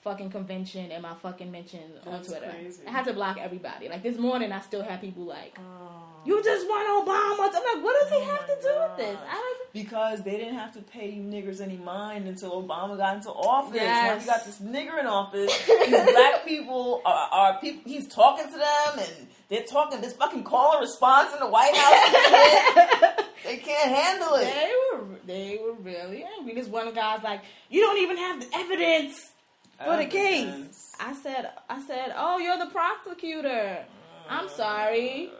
fucking convention and my fucking mentions on Twitter. crazy. I had to block everybody. Like this morning, I still had people like, Oh. "You just want Obama." I'm like, what does he Oh have to do with this? I don't. Because they didn't have to pay you niggers any mind until Obama got into office. Now you got this nigger in office. These [LAUGHS] black people are, are people. He's talking to them, and they're talking this fucking call and response in the White House. [LAUGHS] they can't handle it. They were they were really angry. This one guy's like, "You don't even have the evidence for the case." I said, "I said, oh, you're the prosecutor." I'm Uh, sorry.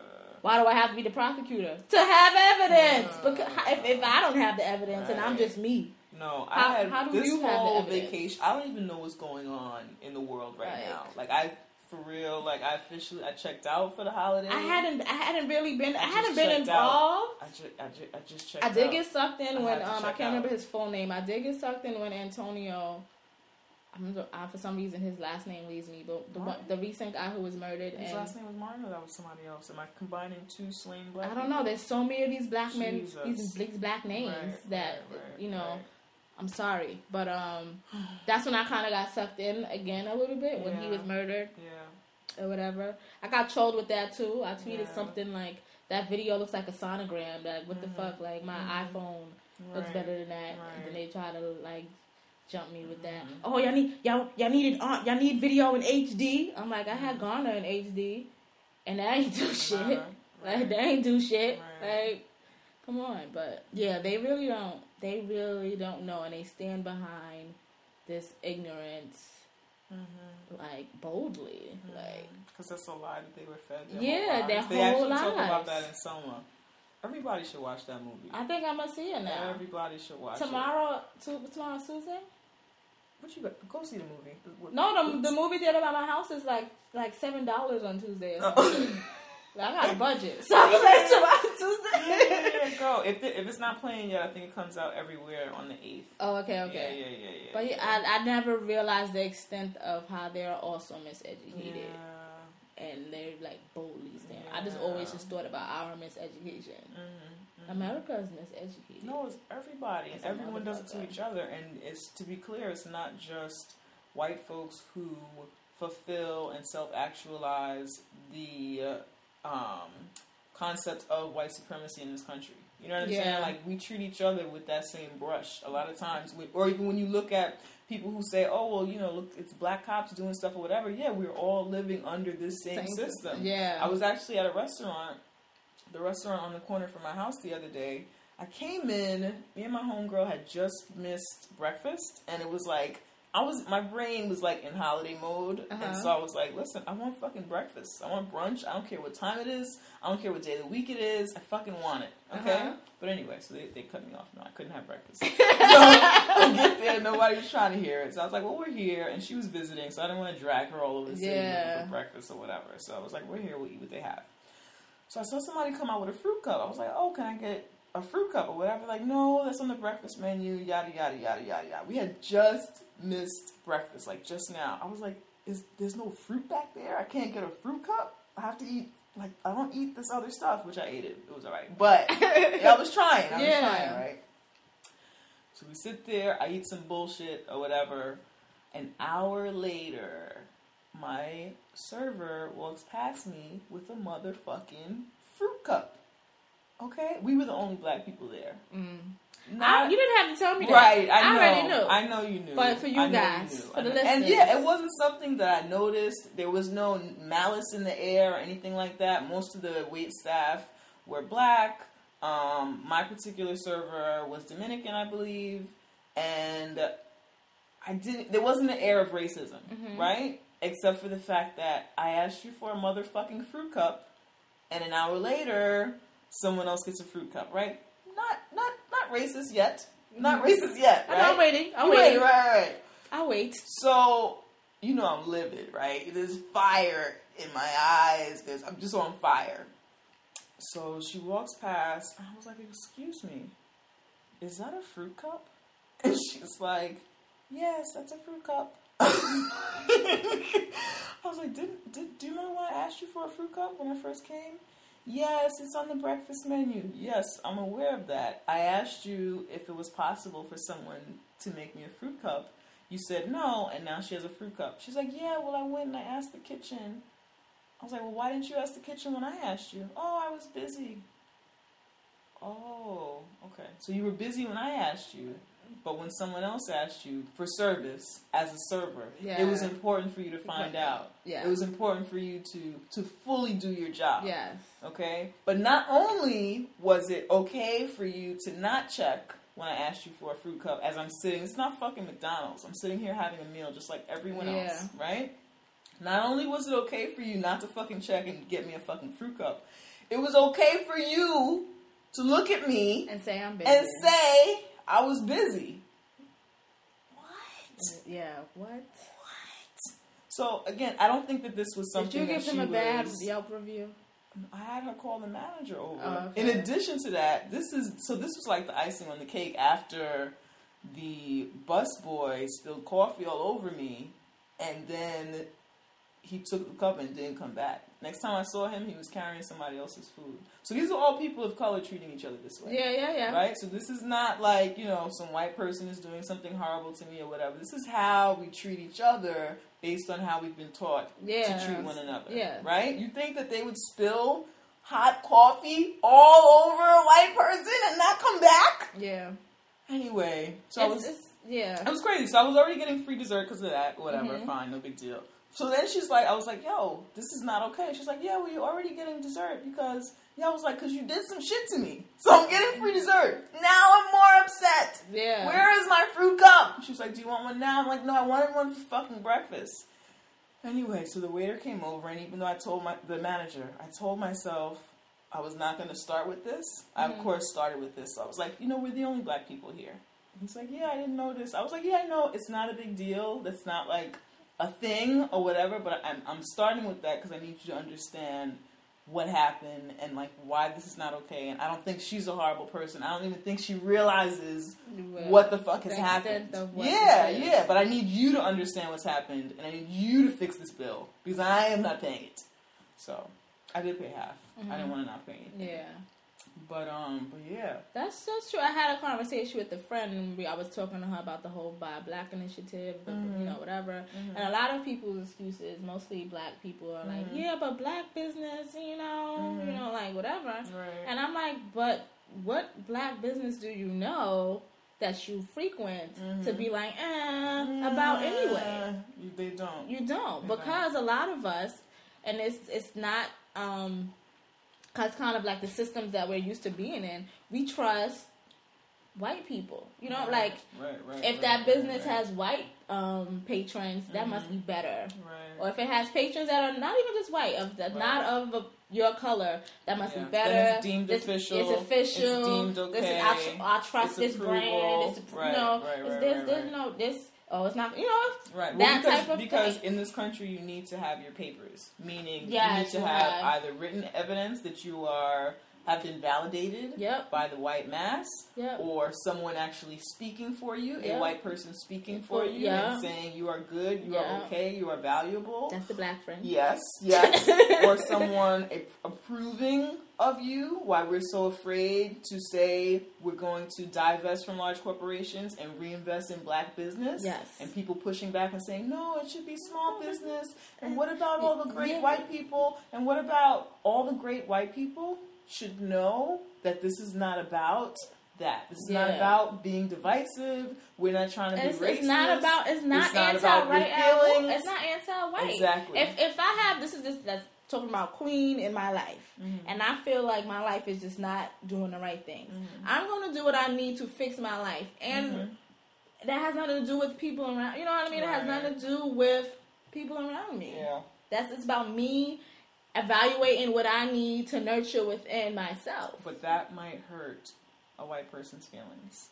Why do I have to be the prosecutor? To have evidence. Because if, if I don't have the evidence and I'm just me. No, How- I had how do this you whole vacation. I don't even know what's going on in the world right now. Like I, for real, like I officially, I checked out for the holiday. I hadn't I hadn't really been I, I hadn't been involved. I just, I just, I just checked. I did out. get sucked in when um I can't remember his full name. I did get sucked in when Antonio I'm, uh, for some reason his last name leaves me, but the one, the recent guy who was murdered His last name was Martin, or that was somebody else? Am I combining two slain black? I don't know. There's so many of these black men, these, these black names Right, that right, right, you know. I'm sorry, but um, that's when I kind of got sucked in again a little bit when he was murdered Yeah. or whatever. I got trolled with that too. I tweeted Yeah. something like that video looks like a sonogram. Like what the fuck? Like my iPhone looks better than that. And then they try to like jump me with that. Mm-hmm. Oh, y'all need y'all y'all needed uh, y'all need video in HD. I'm like I had mm-hmm. Garner in HD, and that ain't do uh-huh. shit. Right, Like they ain't do shit. Right. Like come on, but yeah, they really don't. They really don't know, and they stand behind this ignorance mm-hmm. like boldly. Like Because that's a lie that they were fed. Their Yeah, whole their lives. They whole actually talk about that in Selma. Everybody should watch that movie. I think I'm gonna see it now. Everybody should watch it. Tomorrow, tomorrow Tuesday. What you got? Go see the movie. What- No, the, the movie theater by my house is like like seven dollars on Tuesday. Or [LAUGHS] like, I got a budget, so I'm like tomorrow Tuesday. yeah, yeah, go. If, it, if it's not playing yet, I think it comes out everywhere on the 8th. oh, okay, okay. Yeah, yeah, yeah, yeah. But yeah, I, I never realized the extent of how they're also miseducated yeah. and they're like boldly stand. I just always just thought about our miseducation. Mhm, mhm. America is miseducated. No, it's everybody, It's everyone does it to each other. And it's to be clear, it's not just white folks who fulfill and self-actualize the uh, um, concept of white supremacy in this country. You know what I'm Yeah. saying? Like we treat each other with that same brush a lot of times, we- or even when you look at people who say, "Oh, well, you know, look, it's black cops doing stuff or whatever." Yeah, we're all living under this same, Same system. Yeah. I was actually at a restaurant, the restaurant on the corner from my house the other day. I came in, me and my homegirl had just missed breakfast, and it was like, I was, my brain was like in holiday mode, and Uh-huh. so I was like, listen, I want fucking breakfast. I want brunch. I don't care what time it is. I don't care what day of the week it is. I fucking want it. Okay? Uh-huh. But anyway, so they, they cut me off. No, I couldn't have breakfast. [LAUGHS] so I get there, nobody was trying to hear it. So I was like, well, we're here. And she was visiting, so I didn't want to drag her all over the city Yeah. for breakfast or whatever. So I was like, we're here, we'll eat what they have. So I saw somebody come out with a fruit cup. I was like, oh, can I get a fruit cup or whatever? Like, no, that's on the breakfast menu, yada, yada, yada, yada, yada. We had just missed breakfast, like just now. I was like, is there's no fruit back there? I can't get a fruit cup? I have to eat, like, I don't eat this other stuff, which I ate it. It was all right. But [LAUGHS] I was trying. I was trying, right? So we sit there, I eat some bullshit or whatever. An hour later, my server walks past me with a motherfucking fruit cup. Okay? We were the only black people there. Mm. I, you didn't have to tell me that. Right, I, know. already knew. I know you knew. But for you I guys, knew. for I the know. and listeners. yeah, it wasn't something that I noticed. There was no malice in the air or anything like that. Most of the wait staff were black. Um, my particular server was Dominican, I believe, and I didn't. There wasn't an air of racism, Mm-hmm. right? Except for the fact that I asked you for a motherfucking fruit cup, and an hour later, someone else gets a fruit cup, right? Not, not, not racist yet. Not mm-hmm. racist yet, I right? I'm waiting. I'm waiting. Right, right, right. I'll wait. So, you know I'm livid, right? There's fire in my eyes. There's I'm just on fire. So she walks past. I was like, "Excuse me, is that a fruit cup?" [LAUGHS] And she's like, "Yes, that's a fruit cup." [LAUGHS] I was like, did, did, do you remember when I asked you for a fruit cup when I first came? Yes, it's on the breakfast menu. Yes, I'm aware of that. I asked you if it was possible for someone to make me a fruit cup. You said no, and now she has a fruit cup. She's like, yeah, well, I went and I asked the kitchen. I was like, well, why didn't you ask the kitchen when I asked you? Oh, I was busy. Oh, okay. So you were busy when I asked you, but when someone else asked you for service as a server, it was important for you to find out. Yeah. It was important for you to to fully do your job. Yes. Okay? But not only was it okay for you to not check when I asked you for a fruit cup as I'm sitting, it's not fucking McDonald's. I'm sitting here having a meal just like everyone else, right? Not only was it okay for you not to fucking check and get me a fucking fruit cup, it was okay for you to look at me And say I'm busy. and say I was busy. What? Yeah. What? What? So again, I don't think that this was something Did you give him a bad was- Yelp review? I had her call the manager over. Oh, okay. In addition to that, this is so this was like the icing on the cake after the busboy spilled coffee all over me, and then he took the cup and didn't come back. Next time I saw him, he was carrying somebody else's food. So these are all people of color treating each other this way. Yeah, yeah, yeah. Right? So this is not like, you know, some white person is doing something horrible to me or whatever. This is how we treat each other based on how we've been taught Yeah. to treat one another. Yeah. Right? You think that they would spill hot coffee all over a white person and not come back? Yeah. Anyway, so I was it's, yeah. it was crazy. So I was already getting free dessert because of that. Whatever, Mhm. fine, no big deal. So then she's like, I was like, yo, this is not okay. She's like, yeah, well, you're already getting dessert because, yeah, I was like, because you did some shit to me. So I'm getting free dessert. Now I'm more upset. Yeah. Where is my fruit cup? She was like, do you want one now? I'm like, no, I wanted one for fucking breakfast. Anyway, so the waiter came over, and even though I told my the manager, I told myself I was not going to start with this. I, of Mhm. course, started with this. So I was like, you know, we're the only black people here. He's like, yeah, I didn't know this. I was like, yeah, I know. It's not a big deal. That's not like a thing or whatever. But I'm, I'm starting with that because I need you to understand what happened and like why this is not okay. And I don't think she's a horrible person. I don't even think she realizes what the fuck has happened. extent of what Yeah, yeah. But I need you to understand what's happened, and I need you to fix this bill because I am not paying it. So I did pay half. I didn't want to not pay anything. Mm-hmm. Yeah. But um, but yeah. That's that's true. I had a conversation with a friend, and we, I was talking to her about the whole Buy Black initiative, but, Mhm. you know, whatever. Mhm. And a lot of people's excuses, mostly black people, are like, Mhm. "Yeah, but black business, you know, you know, like whatever." Right. And I'm like, "But what black business do you know that you frequent to Mhm. be like, eh, about anyway?" They don't. You don't Okay. because a lot of us, and it's it's not um, cause kind of like the systems that we're used to being in. We trust white people. You know, like right, right, if right, that business right. has white um, patrons, that must be better. right. Or if it has patrons that are not even just white, of the, Right. not of uh, your color, that must Yeah. be Then better. it's deemed This- official. It's official. It's deemed This is, okay. I, trust It's this brand. approval. It's, Right, you know, right, it's right, this, right, this, right. you know, this. Oh, it's not. You know, Right. that because, type of because thing. in this country you need to have your papers, meaning you need to you have have- either written evidence that you are have been validated Yep. by the white mass, Yep. or someone actually speaking for you, Yeah. a white person speaking for you and saying you are good, you are okay, you are valuable. That's the black friend. Yes, [LAUGHS] yes. or someone approving of you. Why we're so afraid to say we're going to divest from large corporations and reinvest in black business. Yes. And people pushing back and saying, no, it should be small oh, business. And what about all the great white people? And what about all the great white people should know that this is not about that. This is not about being divisive. We're not trying to be racist. it's not about. It's not, It's not anti-white. at. It's not anti-white. Exactly. If if I have this is this that's talking about queen in my life, Mm-hmm. and I feel like my life is just not doing the right things, Mm-hmm. I'm gonna do what I need to fix my life, and that has nothing to do with people around. You know what I mean? It has nothing to do with people around me. Yeah. That's it's about me evaluating what I need to nurture within myself. But that might hurt a white person's feelings.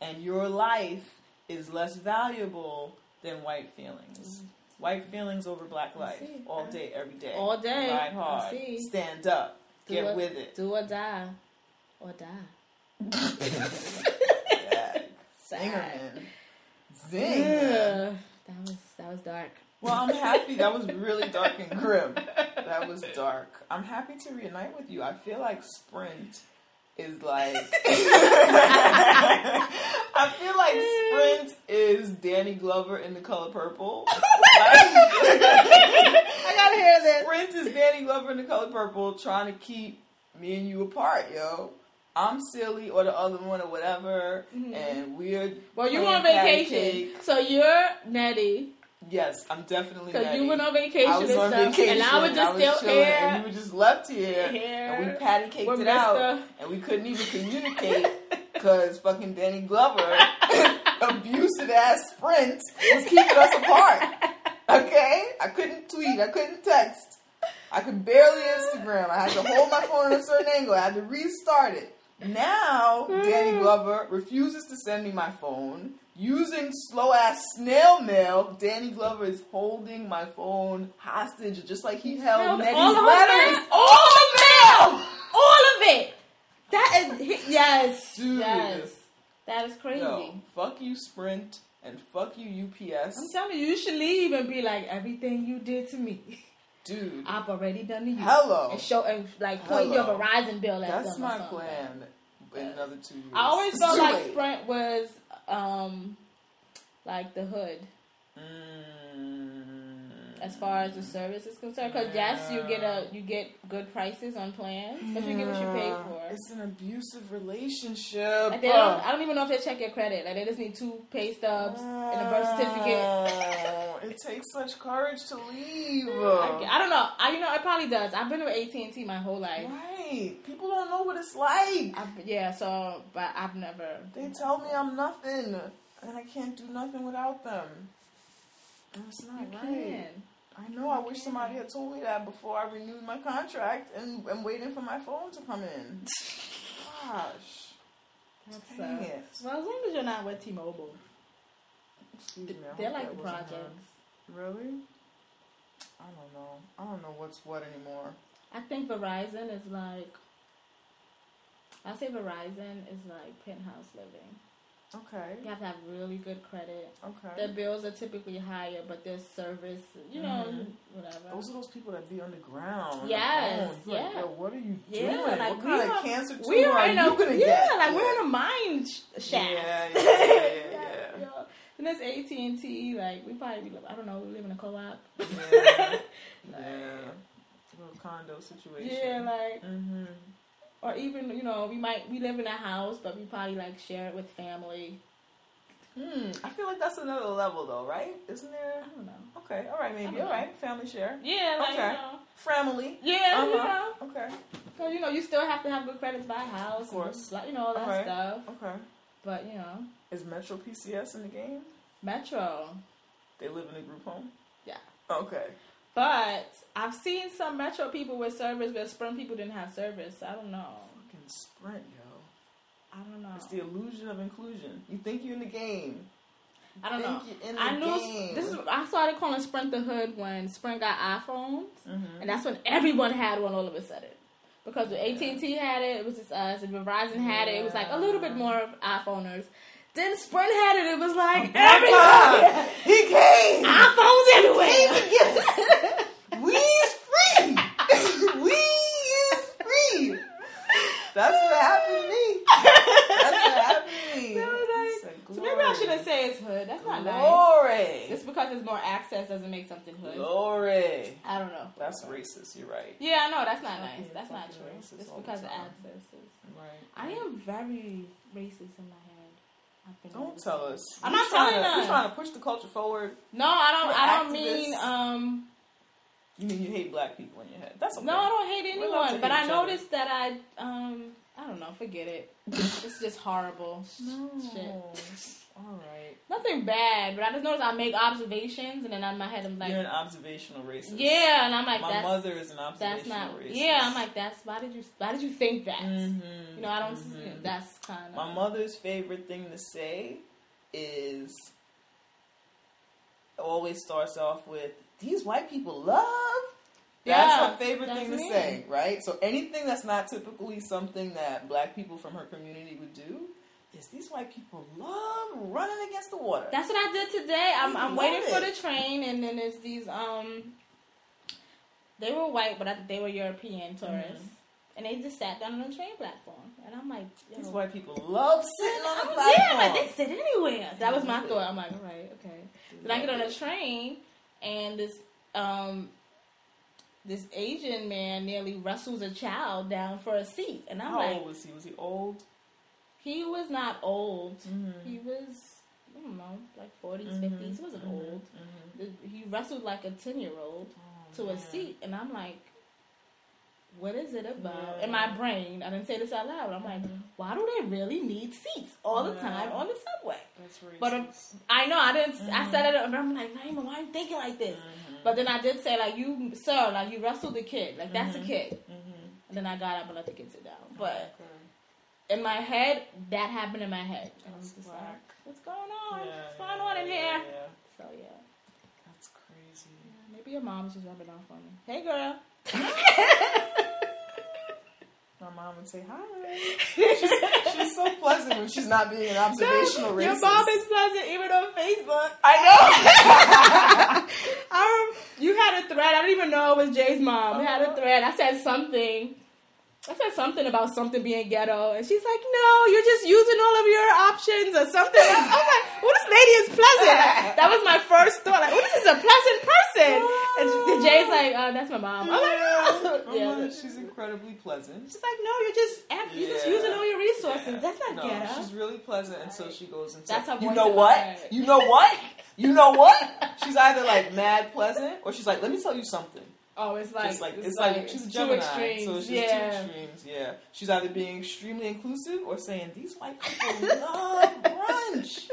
And your life is less valuable than white feelings. Mm. White feelings over black life. All day, every day. All day. Ride hard. Stand up. Do Get or- with it. Do or die, or die. [LAUGHS] Yeah. Sad. Zingerman. Zing. Ugh, that was that was dark. Well, I'm happy. That was really dark and grim. That was dark. I'm happy to reunite with you. I feel like Sprint is like. [LAUGHS] I feel like Sprint is Danny Glover in the color purple. I gotta hear this. Sprint is Danny Glover in the color purple trying to keep me and you apart, yo. I'm silly or the other one or whatever, and we're Mm-hmm. Well, You're on vacation, cake. so you're Nettie, Yes, I'm definitely. because you went on vacation I was and on stuff, vacation. and I was just was still chilling, here. and you were just left here, Here and we patty caked it out, and we couldn't even communicate [LAUGHS] because fucking Danny Glover, [LAUGHS] abusive ass Sprint, was keeping us apart. [LAUGHS] Okay, I couldn't tweet, I couldn't text, I could barely Instagram. I had to hold my phone at a certain angle. I had to restart it. Now Danny Glover refuses to send me my phone. Using slow ass snail mail, Danny Glover is holding my phone hostage, just like he held Nettie's all letters. mail. all the mail, all of it. That is yes, Dude. yes. That is crazy. Yo, fuck you, Sprint, and fuck you, UPS. I'm telling you, you should leave and be like, everything you did to me, Dude, I've already done to you. hello. And show and like point your Hello. Verizon bill at That's them my plan in another two years. I always felt like. Sprint was um like the hood Mm. As far as the service is concerned. Because yes, you get a you get good prices on plans, but you get what you pay for. It's an abusive relationship. Like they don't, I don't even know if they check your credit. Like they just need two pay stubs and a birth certificate. It takes such courage to leave. I, I don't know. I you know it probably does. I've been with AT and T my whole life. Right. People don't know what it's like. I've, yeah, so but I've never. They tell me I'm nothing, and I can't do nothing without them. And it's not You right. can. I know. I wish somebody had told me that before I renewed my contract, and I'm waiting for my phone to come in. [LAUGHS] Gosh. That's, Dang it. well, as long as you're not with T-Mobile, Excuse me. They're like the projects. Really? I don't know. I don't know what's what anymore. I think Verizon is like. I say Verizon is like penthouse living. Okay. You have to have really good credit. Okay. The bills are typically higher, but their service, you know, Mhm. whatever. Those are those people that be underground. on Yes, phone. You're Like, yeah. Yo, what are you Yeah, doing? like what kind of are- cancer tumor we are are you a gonna yeah, get? like we're in a mine sh- shaft. Yeah, yeah, [LAUGHS] yeah, yeah, yeah. And that's AT and T. Like we probably, be, I don't know, we live in a co-op. yeah. [LAUGHS] yeah. Little condo situation. Yeah, like Mm-hmm. Or even you know we might we live in a house, but we probably like share it with family. Hmm. I feel like that's another level, though, right? Isn't there? I don't know. Okay. All right. Maybe. All right. Family share. Yeah, like Okay. you know, Family. yeah, you know, Uh-huh. Okay. So you know you still have to have good credit to buy a house, Of course. and, you know all that Alright. stuff. Okay. But you know, Is Metro PCS in the game? Metro. They live in a group home. Yeah. Okay. But I've seen some Metro people with service, but Sprint people didn't have service. I don't know. Fucking Sprint, yo. I don't know. It's the illusion of inclusion. You think you're in the game. I don't know. think you're in the I knew game. this is. I started calling Sprint the hood when Sprint got iPhones, Mhm. and that's when everyone had one all of a sudden. Because the AT and T had it, it was just us, and Verizon had it. It was like a little bit more of iPhoners. Then Sprint had it. It was like everybody. He came. iPhones everywhere. we is free. [LAUGHS] we is free. That's what happened to me. That's what happened to me. Were like- so maybe I shouldn't say it's hood. That's not nice. Glory. Just because it's more access doesn't make something hood. Glory. I don't know. That's racist. You're right. Yeah, I know that's not nice. That's not true. Just because of access. Right. I am very racist in my head. I've been Don't tell us. I'm You're not trying telling to, us. You're trying to push the culture forward. No, I don't. You're I don't mean. Um, You mean you hate black people in your head? That's okay. no, I don't hate We're allowed to anyone. But hate I each other. noticed that I. Um, I don't know. Forget it. [LAUGHS] it's just horrible. No. Shit. All right. Nothing bad, but I just notice I make observations, and then in my head I'm like, You're an observational racist. yeah, and I'm like, My mother is an observational that's not. racist. Yeah, I'm like, that's why did you why did you think that? Mhm, You know, I don't. mhm. you know, that's kind of My mother's favorite thing to say is always starts off with these white people love. That's Yeah, her favorite that's thing to me. say, right? So anything that's not typically something that black people from her community would do is these white people love running against the water. That's what I did today. I'm, I'm waiting for the train, and then there's these. Um, they were white, but I they were European tourists, and they just sat down on the train platform, and I'm like, these white people love sitting on the platform. yeah, like they sit anywhere. That was my thought. I'm like, all right, okay. Then I get on the train, and this um, this Asian man nearly wrestles a child down for a seat, and I'm How like, old was he? Was he old? He was not old. Mhm. He was, I don't know, like 40s, Mhm, 50s. He wasn't mhm, old. mhm. He wrestled like a 10 year old to a seat, and I'm like, what is it about? Yeah. In my brain, I didn't say this out loud. I'm like, Mhm. why do they really need seats all the Yeah. time on the subway? But um, I know I didn't. I Mhm. said it, and I'm like, Naima, why are you thinking like this? But then I did say like, you, sir, like you wrestled the kid, like that's a kid. And then I got up and let the kid sit down. But Okay. In my head, that happened in my head. And I was just like, what's going on? Yeah, what's going on in here? So yeah. That's crazy. Maybe your mom's just rubbing off on me. Hey, girl. [LAUGHS] My mom would say hi. She's, she's so pleasant when she's not being an [LAUGHS] observational No, racist. Your mom is pleasant even on Facebook. I know. [LAUGHS] I you had a thread. I don't even know it was Jay's mom. We had a uh-huh. thread. I said something. I said something about something being ghetto, and she's like, "No, you're just using all of your options or something." I was like, "Oh, this lady is pleasant." That was my first thought. Like, "Oh, this is a pleasant person." And Jay's like, uh, "That's my mom." I'm like, "Oh." "Yeah." [LAUGHS] she's incredibly pleasant. She's like, "No, you're just you're just using all your resources. That's not no, ghetto." she's really pleasant until she goes into. That's her you know what? You know what? You know what? She's either like mad pleasant, or she's like, let me tell you something. Oh, it's like Just like it's, like, she's a two Gemini, extremes. so she's yeah. two extremes. Yeah, she's either being extremely inclusive or saying these white people love brunch.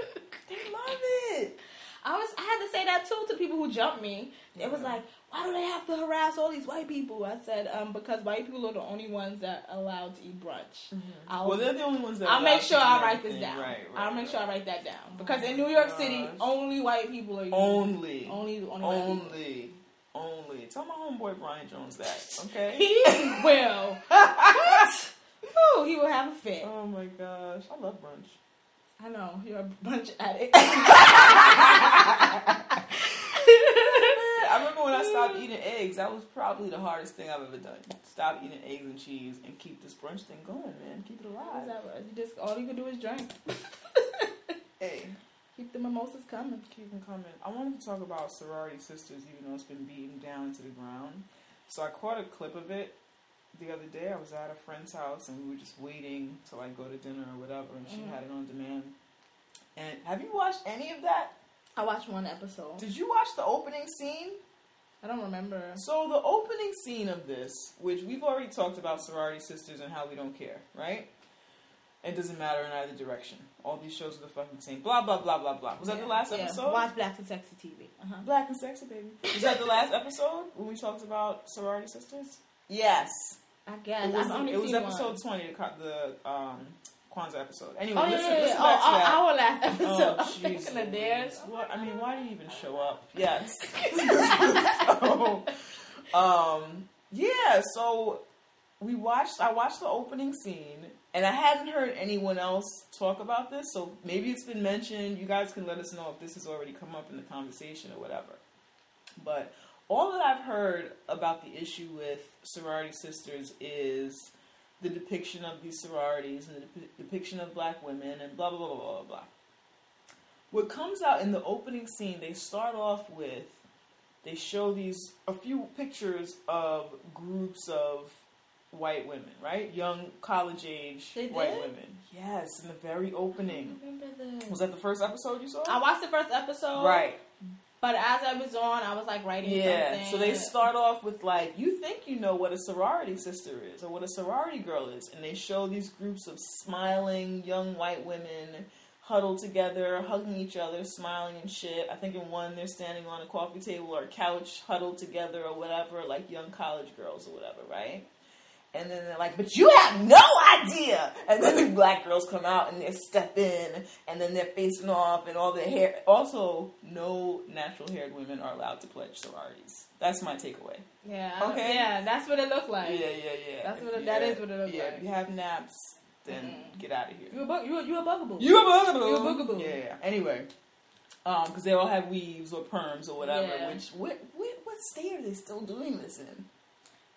They love it. I was I had to say that too to people who jumped me. It was like, why do they have to harass all these white people? I said, um, because white people are the only ones that are allowed to eat brunch. I'll, Well, they're the only ones that. I'll make sure I write this down. Right, right, I'll make sure I write that down because Oh in New York City, only white people are eating. Only, only, only, people. only, only. Tell my homeboy Brian Jones that, okay? He will. [LAUGHS] what? Ooh, he will have a fit. oh my gosh, I love brunch. I know you're a brunch addict. [LAUGHS] [LAUGHS] I remember when I stopped eating eggs. That was probably the hardest thing I've ever done. Stop eating eggs and cheese and keep this brunch thing going, man. Keep it alive. that right? You just all you can do is drink. Hey, Keep the mimosas coming. keep them coming. I wanted to talk about sorority sisters, even though it's been beaten down to the ground. So I caught a clip of it the other day. I was at a friend's house and we were just waiting to like go to dinner or whatever, and she Mhm. had it on demand. And have you watched any of that? I watched one episode. Did you watch the opening scene? I don't remember. So the opening scene of this, which we've already talked about sorority sisters and how we don't care, right? It doesn't matter in either direction. All these shows are the fucking same. Blah blah blah blah blah. Was that the last Yeah. episode? Watch Black and Sexy TV. Uh-huh. Black and sexy, baby. Was that the last episode when we talked about sorority sisters? Yes. I guess. It was, I've it was episode one. twenty, the, co- the um, Kwanzaa episode. Anyway, Oh yeah, listen, yeah, yeah. listen Oh, back to our, that. our last episode. Oh, I'm thinking of theirs. What? I mean, why do you even show up? [LAUGHS] Yes. [LAUGHS] so, um, yeah. So we watched. I watched the opening scene, and I hadn't heard anyone else talk about this. So maybe it's been mentioned. You guys can let us know if this has already come up in the conversation or whatever. But all that I've heard about the issue with sorority sisters is the depiction of these sororities and the dep- depiction of black women and blah blah blah blah blah blah. What comes out in the opening scene, they start off with they show these a few pictures of groups of white women, right? Young college age They white did? women. Yes, in the very opening. Remember the- Was that the first episode you saw? I watched the first episode. Right. But as I was on, I was like writing Yeah. something. So they start off with like, you think you know what a sorority sister is or what a sorority girl is, and they show these groups of smiling young white women huddled together, hugging each other, smiling and shit. I think in one they're standing on a coffee table or a couch, huddled together or whatever, like young college girls or whatever, right? And then they're like, but you have no idea. And then the black girls come out and they step in and then they're facing off and all the hair. Also, no natural haired women are allowed to pledge sororities. That's my takeaway. Yeah. Okay. Yeah, that's what it looked like. yeah, yeah, yeah. That's what it- that is what it looks yeah, like. Yeah, if you have naps, then Mhm. get out of here. You a bug, you a, you a bugaboo. You a bugaboo. You a bugaboo. Yeah, yeah. Anyway, um, because they all have weaves or perms or whatever. Yeah. Which what, what what state are they still doing this in?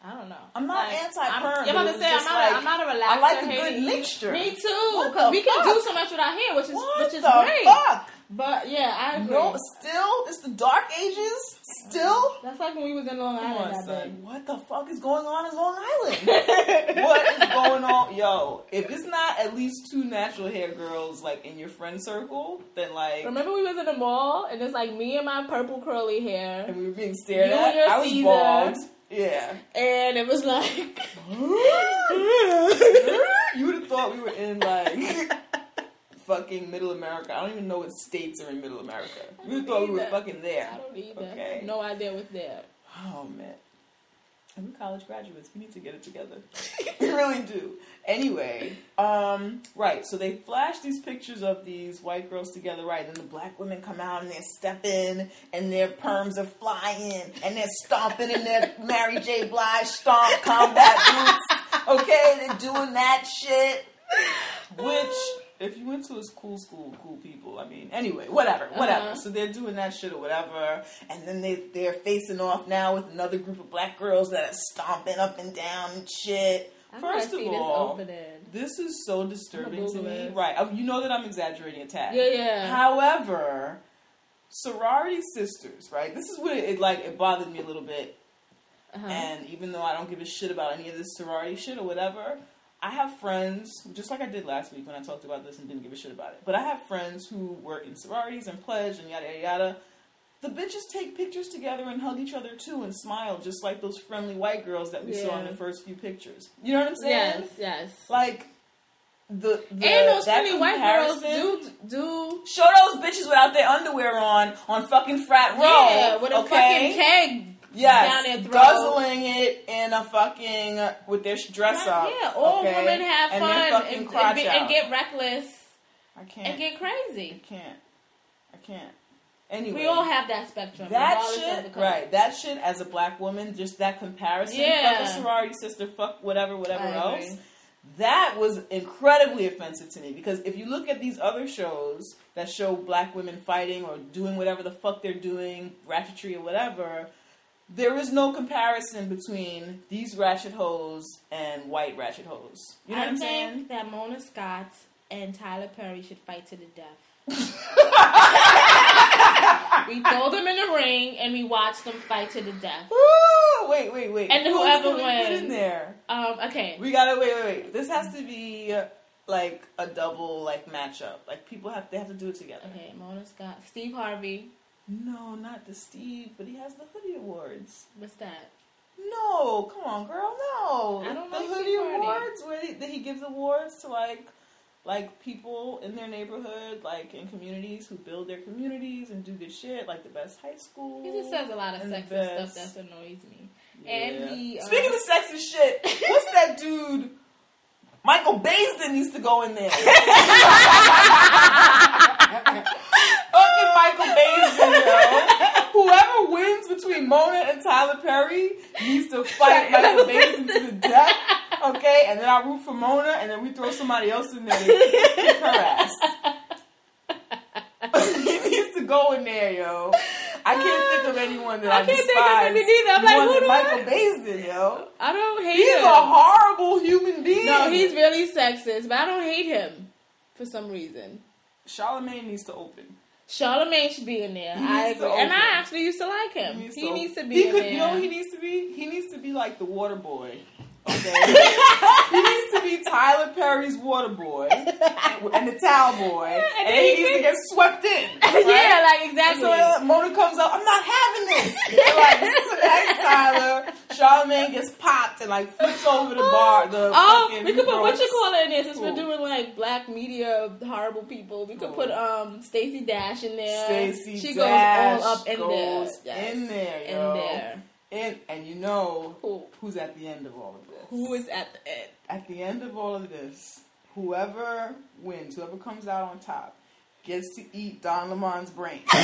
I don't know. I'm not Like, anti-perm, I'm, but I'm about to say I'm not. like, a, I'm not a relaxer. I like a good hating. mixture. Me too, because we can do so much with our hair, which is What which is the great. fuck? But yeah, I agree. No, still, it's the dark ages. Still, That's like when we was in Long Island on, that day. What the fuck is going on in Long Island? [LAUGHS] what is going on, yo? If it's not at least two natural hair girls like in your friend circle, then like, Remember we was in the mall and it's like me and my purple curly hair, and we were being stared at. I was bald. Yeah. and it was like. [GASPS] you would have thought we were in like fucking Middle America. I don't even know what states are in Middle America. You would have thought we were fucking there. I don't either. Okay. No idea what's there. Oh man. And we college graduates, we need to get it together. [LAUGHS] we really do. Anyway, um, right, so they flash these pictures of these white girls together, right? And the black women come out and they're stepping and their perms are flying and they're stomping in their [LAUGHS] Mary J. Blige stomp combat boots okay, they're doing that shit. Which, if you went to a cool school, cool people. I mean, anyway, whatever, whatever. Uh-huh. So they're doing that shit or whatever, and then they they're facing off now with another group of black girls that are stomping up and down and shit. I First of this all, this is so disturbing to me. Right, uh, you know that I'm exaggerating a tad. Yeah, yeah. However, sorority sisters, right? This is what it, it like. It bothered me a little bit Uh-huh. and even though I don't give a shit about any of this sorority shit or whatever, I have friends, just like I did last week when I talked about this and didn't give a shit about it. But I have friends who work in sororities and pledge and yada yada yada. The bitches take pictures together and hug each other too and smile just like those friendly white girls that we saw in the first few pictures. You know what I'm saying? yes, yes. Like the, the and those funny white girls do do show those bitches without their underwear on on fucking frat row. yeah with a okay? fucking keg Yes, down their throat. guzzling it in a fucking with their dress up. Yeah, all okay? women have and fun and, and, be- and get reckless I can't. and get crazy. I can't. I can't. Anyway, We all have that spectrum. that regardless of the shit. Right, that shit. As a black woman, just that comparison. Yeah. Fuck a sorority sister. Fuck whatever, whatever I else. agree. That was incredibly offensive to me because if you look at these other shows that show black women fighting or doing whatever the fuck they're doing, ratchetry or whatever, there is no comparison between these ratchet hoes and white ratchet hoes. You know I what I'm saying? I think that Mona Scott and Tyler Perry should fight to the death. [LAUGHS] we throw them in the ring and we watch them fight to the death. Ooh, wait, wait, wait. And Who whoever wins. in there. Um, okay. We gotta wait, wait, wait. This has to be like a double like matchup. Like people have they have to do it together. Okay, Mona Scott, Steve Harvey. No, not the Steve, but he has the hoodie awards. What's that? No, come on, girl, no. I don't know. the like hoodie awards where he, that he gives awards to like like people in their neighborhood, like in communities who build their communities and do good shit, like the best high school. He just says a lot of sexist stuff that annoys me. Yeah. And he, uh, Speaking of sexist shit, what's that dude? Michael Baisden used to go in there. [LAUGHS] [LAUGHS] Fucking Michael yo. [LAUGHS] Whoever wins between Mona and Tyler Perry needs to fight [LAUGHS] Michael Baisden to the death. Okay, and then I root for Mona, and then we throw somebody else in there to kick her ass. [LAUGHS] he needs to go in there, yo. I can't think of anyone that I, I can't think of despise any either. I'm like, who do Michael Baisden, yo. I don't hate He's him. He's a horrible human being. no, he's really sexist, but I don't hate him for some reason. Charlamagne needs to open. Charlamagne should be in there. He I agree, and. I actually used to like him. He needs, to, to be He could, you know, what he needs to be. He needs to be like the water boy. [LAUGHS] Okay, he needs be Tyler Perry's water boy and, and the towel boy, [LAUGHS] and, then he needs to get swept in. [LAUGHS] yeah, like exactly. so uh, Mona comes up, I'm not having this. They're like, thanks, Tyler. Charlamagne gets popped and like flips over the bar. The Oh, we could put what you call it in there since we're doing like black media horrible people. We could Cool. put um Stacey Dash in there. Stacey she Dash goes all up in there. Yes. in there, In there. And and you know Who? who's at the end of all of this? Who is at the end? at the end of all of this? Whoever wins, whoever comes out on top, gets to eat Don Lemon's brain. [LAUGHS] we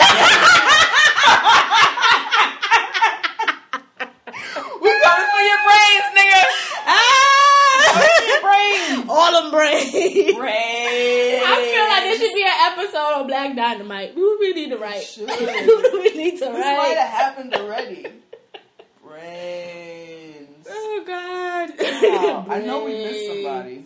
coming for your brains, nigga. Ah! Coming for your brains. All them brains. Brains. I feel like this should be an episode on Black Dynamite. Who do we need to write? Should. Who [LAUGHS] do we need to write. This might have happened already. Brains. Oh God! Wow, [LAUGHS] I know we missed somebody.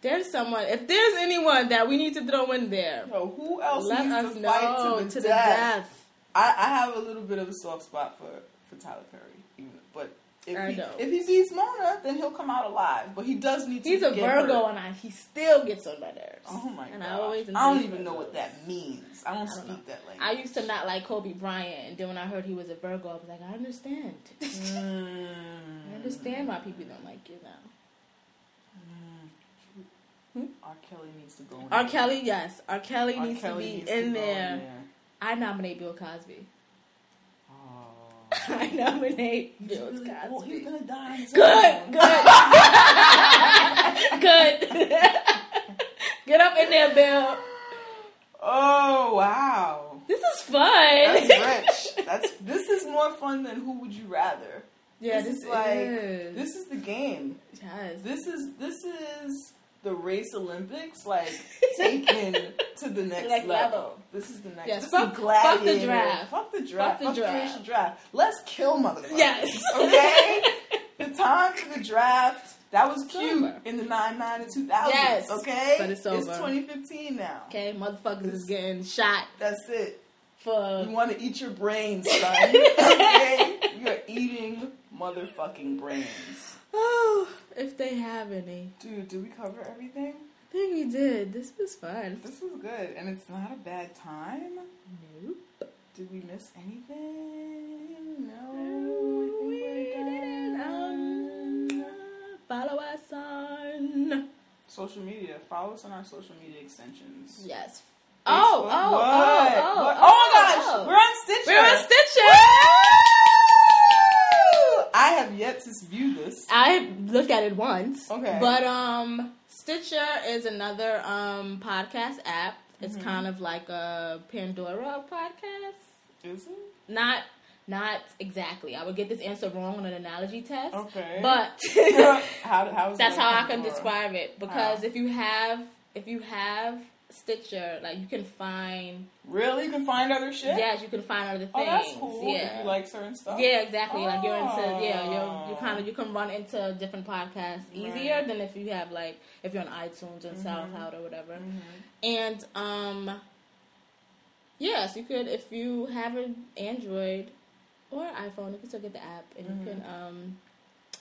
There's someone. If there's anyone that we need to throw in there, who else let needs us to know fight to the to the death? death. I, I have a little bit of a soft spot for, for Tyler Perry, even, but if he, if he beats Mona, then he'll come out alive. But he does need to. He's a Virgo, and I, he still gets on my nerves. Oh my and god! I always I don't even know what that means. I don't I don't speak know. that language. I used to not like Kobe Bryant, and then when I heard he was a Virgo, I was like, I understand. Mm. I understand why people don't like you now. R. Kelly needs to go. In R. Kelly, yes, R. Kelly R. needs Kelly to be needs in go there. I nominate Bill Cosby. I nominate Bill He's really- well, he's gonna die. on Good, good, [LAUGHS] good. [LAUGHS] Get up in there, Bill. Oh wow. This is fun. That's [LAUGHS] rich. That's this is more fun than Who Would You Rather. Yeah, this, this is like is. this is the game. Yes. This is this is the race Olympics, like [LAUGHS] taken to the next Next level. level. This is the next. Yes, this fuck- is fuck the draft. Fuck the draft. Fuck the Fuck draft. draft. Let's kill motherfuckers. Yes. [LAUGHS] Okay. [LAUGHS] the time for the draft. That was It's cute over. in the 99 and 2000s. Yes, Okay. but it's It's 2015 now. Okay, motherfuckers is getting shot That's it. for. You want to eat your brains, son. okay? You're eating motherfucking brands. Oh, if they have any. Dude, did we cover everything? I think we did. This was fun. This was good, and it's not a bad time. Nope. Did we miss anything? No. We I think we're didn't. Um, follow us on. Social media. Follow us on our social media extensions. Yes. Facebook. Oh, oh, What? oh, oh, What? oh, my gosh, oh. we're on Stitcher. We're on Stitcher. I have yet to view this. I looked at it once. Okay. But um Stitcher is another um podcast app. It's Mm-hmm. kind of like a Pandora podcast. Is it? Not not exactly. I would get this answer wrong on an analogy test. Okay. But [LAUGHS] how, how [LAUGHS] that's how I can describe it. Because How? if you have if you have Stitcher, like you can find Really? You can find other shit? yes, you can find other things. Oh, that's cool. Yeah. If you like certain stuff. Yeah, exactly. Like you're into yeah, you're Oh. you kind of you can run into different podcasts easier Right. than if you have like if you're on iTunes and Mhm. SoundCloud or whatever. Mhm. And um, yes, you could if you have an Android or iPhone, you can still get the app and you can um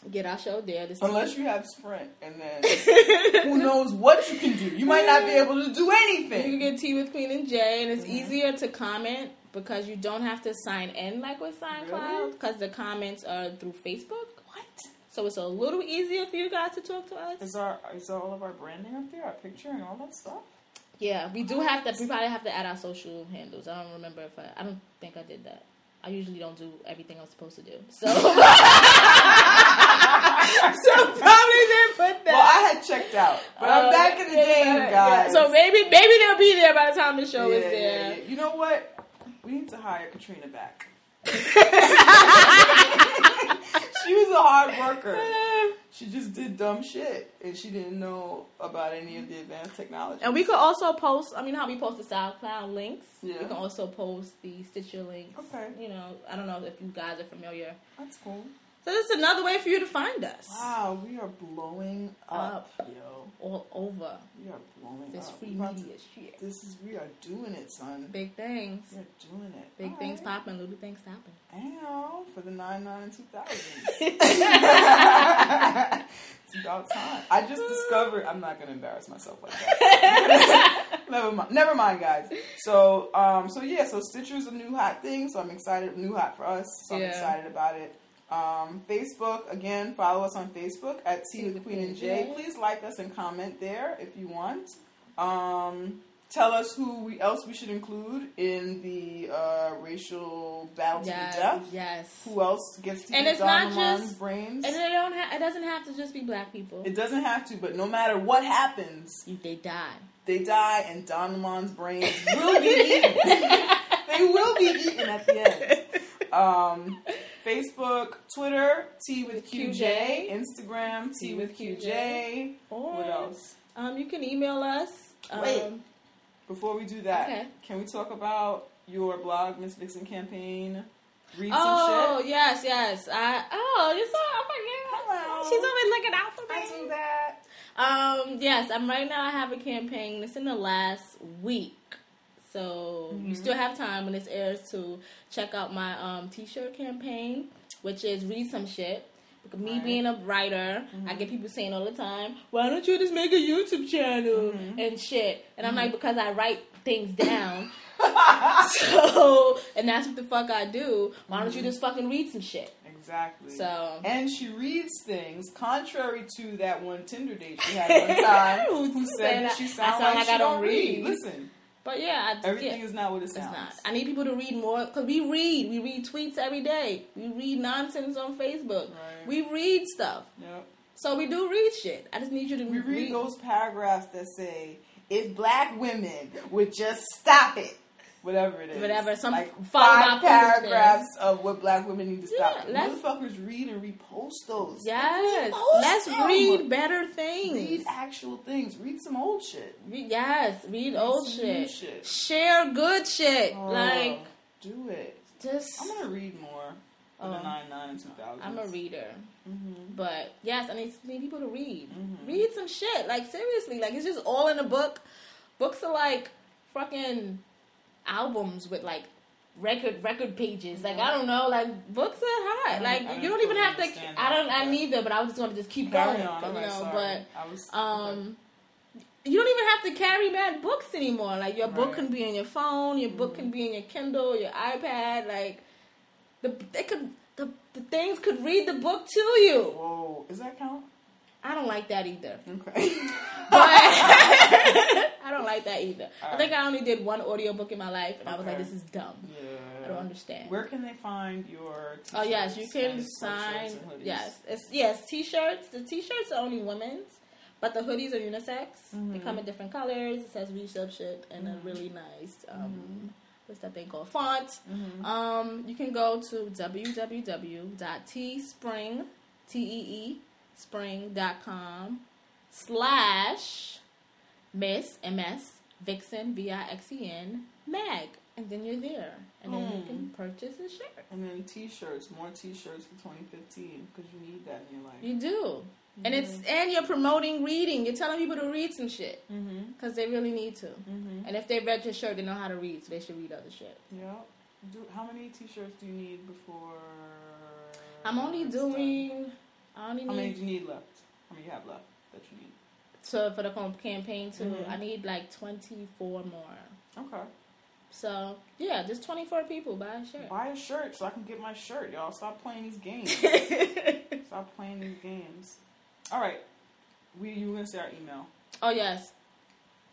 get our show there. This Mm-hmm. Unless you have Sprint, and then who knows what you can do? You might not be able to do anything. You can get Tea with Queen and Jay, and it's Mhm. easier to comment because you don't have to sign in like with SoundCloud Really? because the comments are through Facebook. What? So it's a little easier for you guys to talk to us. Is our is all of our branding up there, our picture and all that stuff? Yeah, we do have to. We probably have to add our social handles. I don't remember if I. I don't think I did that. I usually don't do everything I'm supposed to do. So, [LAUGHS] [LAUGHS] [LAUGHS] so probably didn't put that. Well, I had checked out, but I'm Uh, back in the game, yeah. guys. So maybe maybe they'll be there by the time the show Yeah, is there. yeah. You know what? We need to hire Katrina back. [LAUGHS] she was a hard worker. [LAUGHS] She just did dumb shit, and she didn't know about any of the advanced technology. And we could also post. I mean, how we post the SoundCloud links. Yeah. We can also post the Stitcher links. Okay, You know, I don't know if you guys are familiar. that's cool. So this is another way for you to find us. Wow, we are blowing up, yo. All over We are blowing this up. free media shit. This is we are doing it, son. Big things. We are doing it. Big All things right. popping, little things stopping. Ow, for the 99 and 2000s. it's about time. I just discovered, I'm not going to embarrass myself like that. [LAUGHS] never mind. Never mind, guys. So, um, so yeah, so Stitcher's a new hot thing, so I'm excited. New hot for us, so I'm excited about it. Um, Facebook, again, follow us on Facebook at Tea with Queen and Jay. Please like us and comment there if you want. Um, tell us who we, else we should include in the uh, racial battle to the death. yes. Who else gets to And it's not Don Lemon's just- brains? And it don't. Ha- it doesn't have to just be black people. It doesn't have to, but no matter what happens, they die. they die, and Don brains will be eaten. [LAUGHS] they will be eaten at the end. Um, Facebook, Twitter, T with QJ, Instagram, T with QJ. Or, What else? Um, you can email us. Um, Wait. Before we do that, Okay. can we talk about your blog, Miss Vixen campaign? Read Oh some shit. yes, yes. I oh you saw I forget. Hello. She's always looking out for me. I do that. Um, yes, I'm right now. I have a campaign. It's in the last week, so you still mm-hmm. have time when this airs to check out my um t-shirt campaign, which is read some shit. Because Me Right. being a writer, I get mm-hmm. people saying all the time, "Why don't you just make a YouTube channel mm-hmm. and shit?" And I'm like, because I write things down. [LAUGHS] so, and that's what the fuck I do. Why don't you just fucking read some shit? Exactly. So, And she reads things contrary to that one Tinder date she had one time [LAUGHS] Who said that I- she sounds sound like, like she I don't don't read. read. Listen, but yeah, I, everything yeah. is not what it It's sounds. not. I need people to read more because we read. We read tweets every day. We read nonsense on Facebook. Right. We read stuff. Yep. So we do read shit. I just need you to We read those paragraphs that say, if black women would just stop it. Whatever it is. Whatever, some like five about paragraphs of what black women need to stop. Yeah, Motherfuckers read and repost those. Yes. Repost Let's them. read better things. Read actual things. Read some old shit. Read- yes, read old some new shit. shit. Share good shit. Oh, like do it. just I'm gonna read more for the nine nine and two thousand. I'm a reader. Mm-hmm. But yes, I need, need people to read. Mhm. Read some shit. Like seriously, like it's just all in a book. Books are like fucking albums with like record record pages. Like mm-hmm. I don't know, like books are hot. Don't- mm-hmm. Like you don't don't even have to. I don't. I but- neither. But I was just going to just keep going. on. you know, sorry. Was, but um. You don't even have to carry bad books anymore. Like your book can be in your phone, your book can mm-hmm. be in your Kindle, your iPad. Like the they could the, the things could read the book to you. Whoa, is that count? I don't like that either. Okay. [LAUGHS] But [LAUGHS] I don't like that either. I think I only did one audiobook in my life and I was like, this is dumb. yeah. I don't understand. Where can they find your? T-shirts Oh yes, you can sign. Yes, it's yes t-shirts. The t-shirts are only women's, but the hoodies are unisex. They Mhm. come in different colors. It says "We Sub Shit" and a Mhm. really nice um, what's that thing called font. Mhm. Um, you can go to www.teespring t e e spring.com slash miss ms vixen v i x e n mag, and then you're there, and then you Mm. can purchase a shirt. And then T-shirts, more T-shirts for 2015 because you need that in your life. You do. And it's and you're promoting reading. You're telling people to read some shit Mm-hmm. because they really need to. Mm-hmm. And if they read your shirt, they know how to read, so they should read other shit. Yeah. Do how many T-shirts do you need before? I'm only doing. done? I only How many do you need left? How many you have left that you need? so for the campaign too. Mhm. I need like 24 more. Okay. So yeah, just 24 people buy a shirt. Buy a shirt so I can get my shirt, y'all. Stop playing these games. [LAUGHS] Stop playing these games. All right. We you were gonna say our email. oh yes,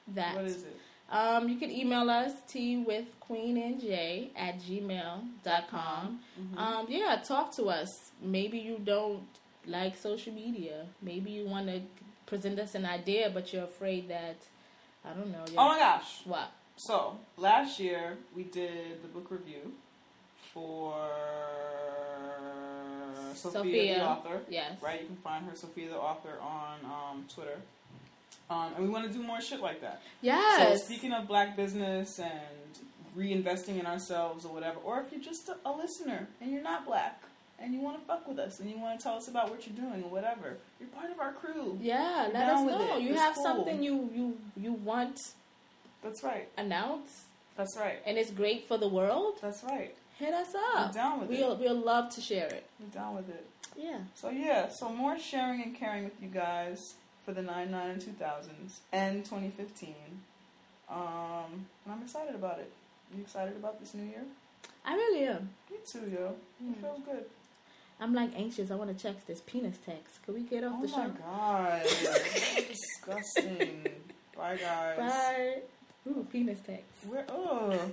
that. What is it? Um, you can email us t with queen and j at gmail.com. Mhm. Um, yeah, talk to us. Maybe you don't like social media. Maybe you want to present us an idea, but you're afraid that I don't know. Oh my gosh. what? So last year we did the book review for Sophia, Sophia. the author. Yes. Right, you can find her Sophia the author on um, Twitter. Um, and we want to do more shit like that. Yes. So speaking of black business and reinvesting in ourselves or whatever, or if you're just a, a listener and you're not black and you want to fuck with us and you want to tell us about what you're doing or whatever, you're part of our crew. yeah, let us know. it. You It's have cool. something you you you want That's right. Announce. That's right. and it's great for the world. That's right. Hit us up. We're down with We'll it. we'll love to share it. We're down with it. Yeah. So yeah, so more sharing and caring with you guys for the 99 and 2000s and 2015. Um, and I'm excited about it. You excited about this new year? I really am. Me too, yo. It Mm. feels good. I'm like anxious. I want to check this penis text. Can we get off Oh the show? Oh my god. [LAUGHS] disgusting. Bye guys. Bye. Ooh, penis text. We're, oh.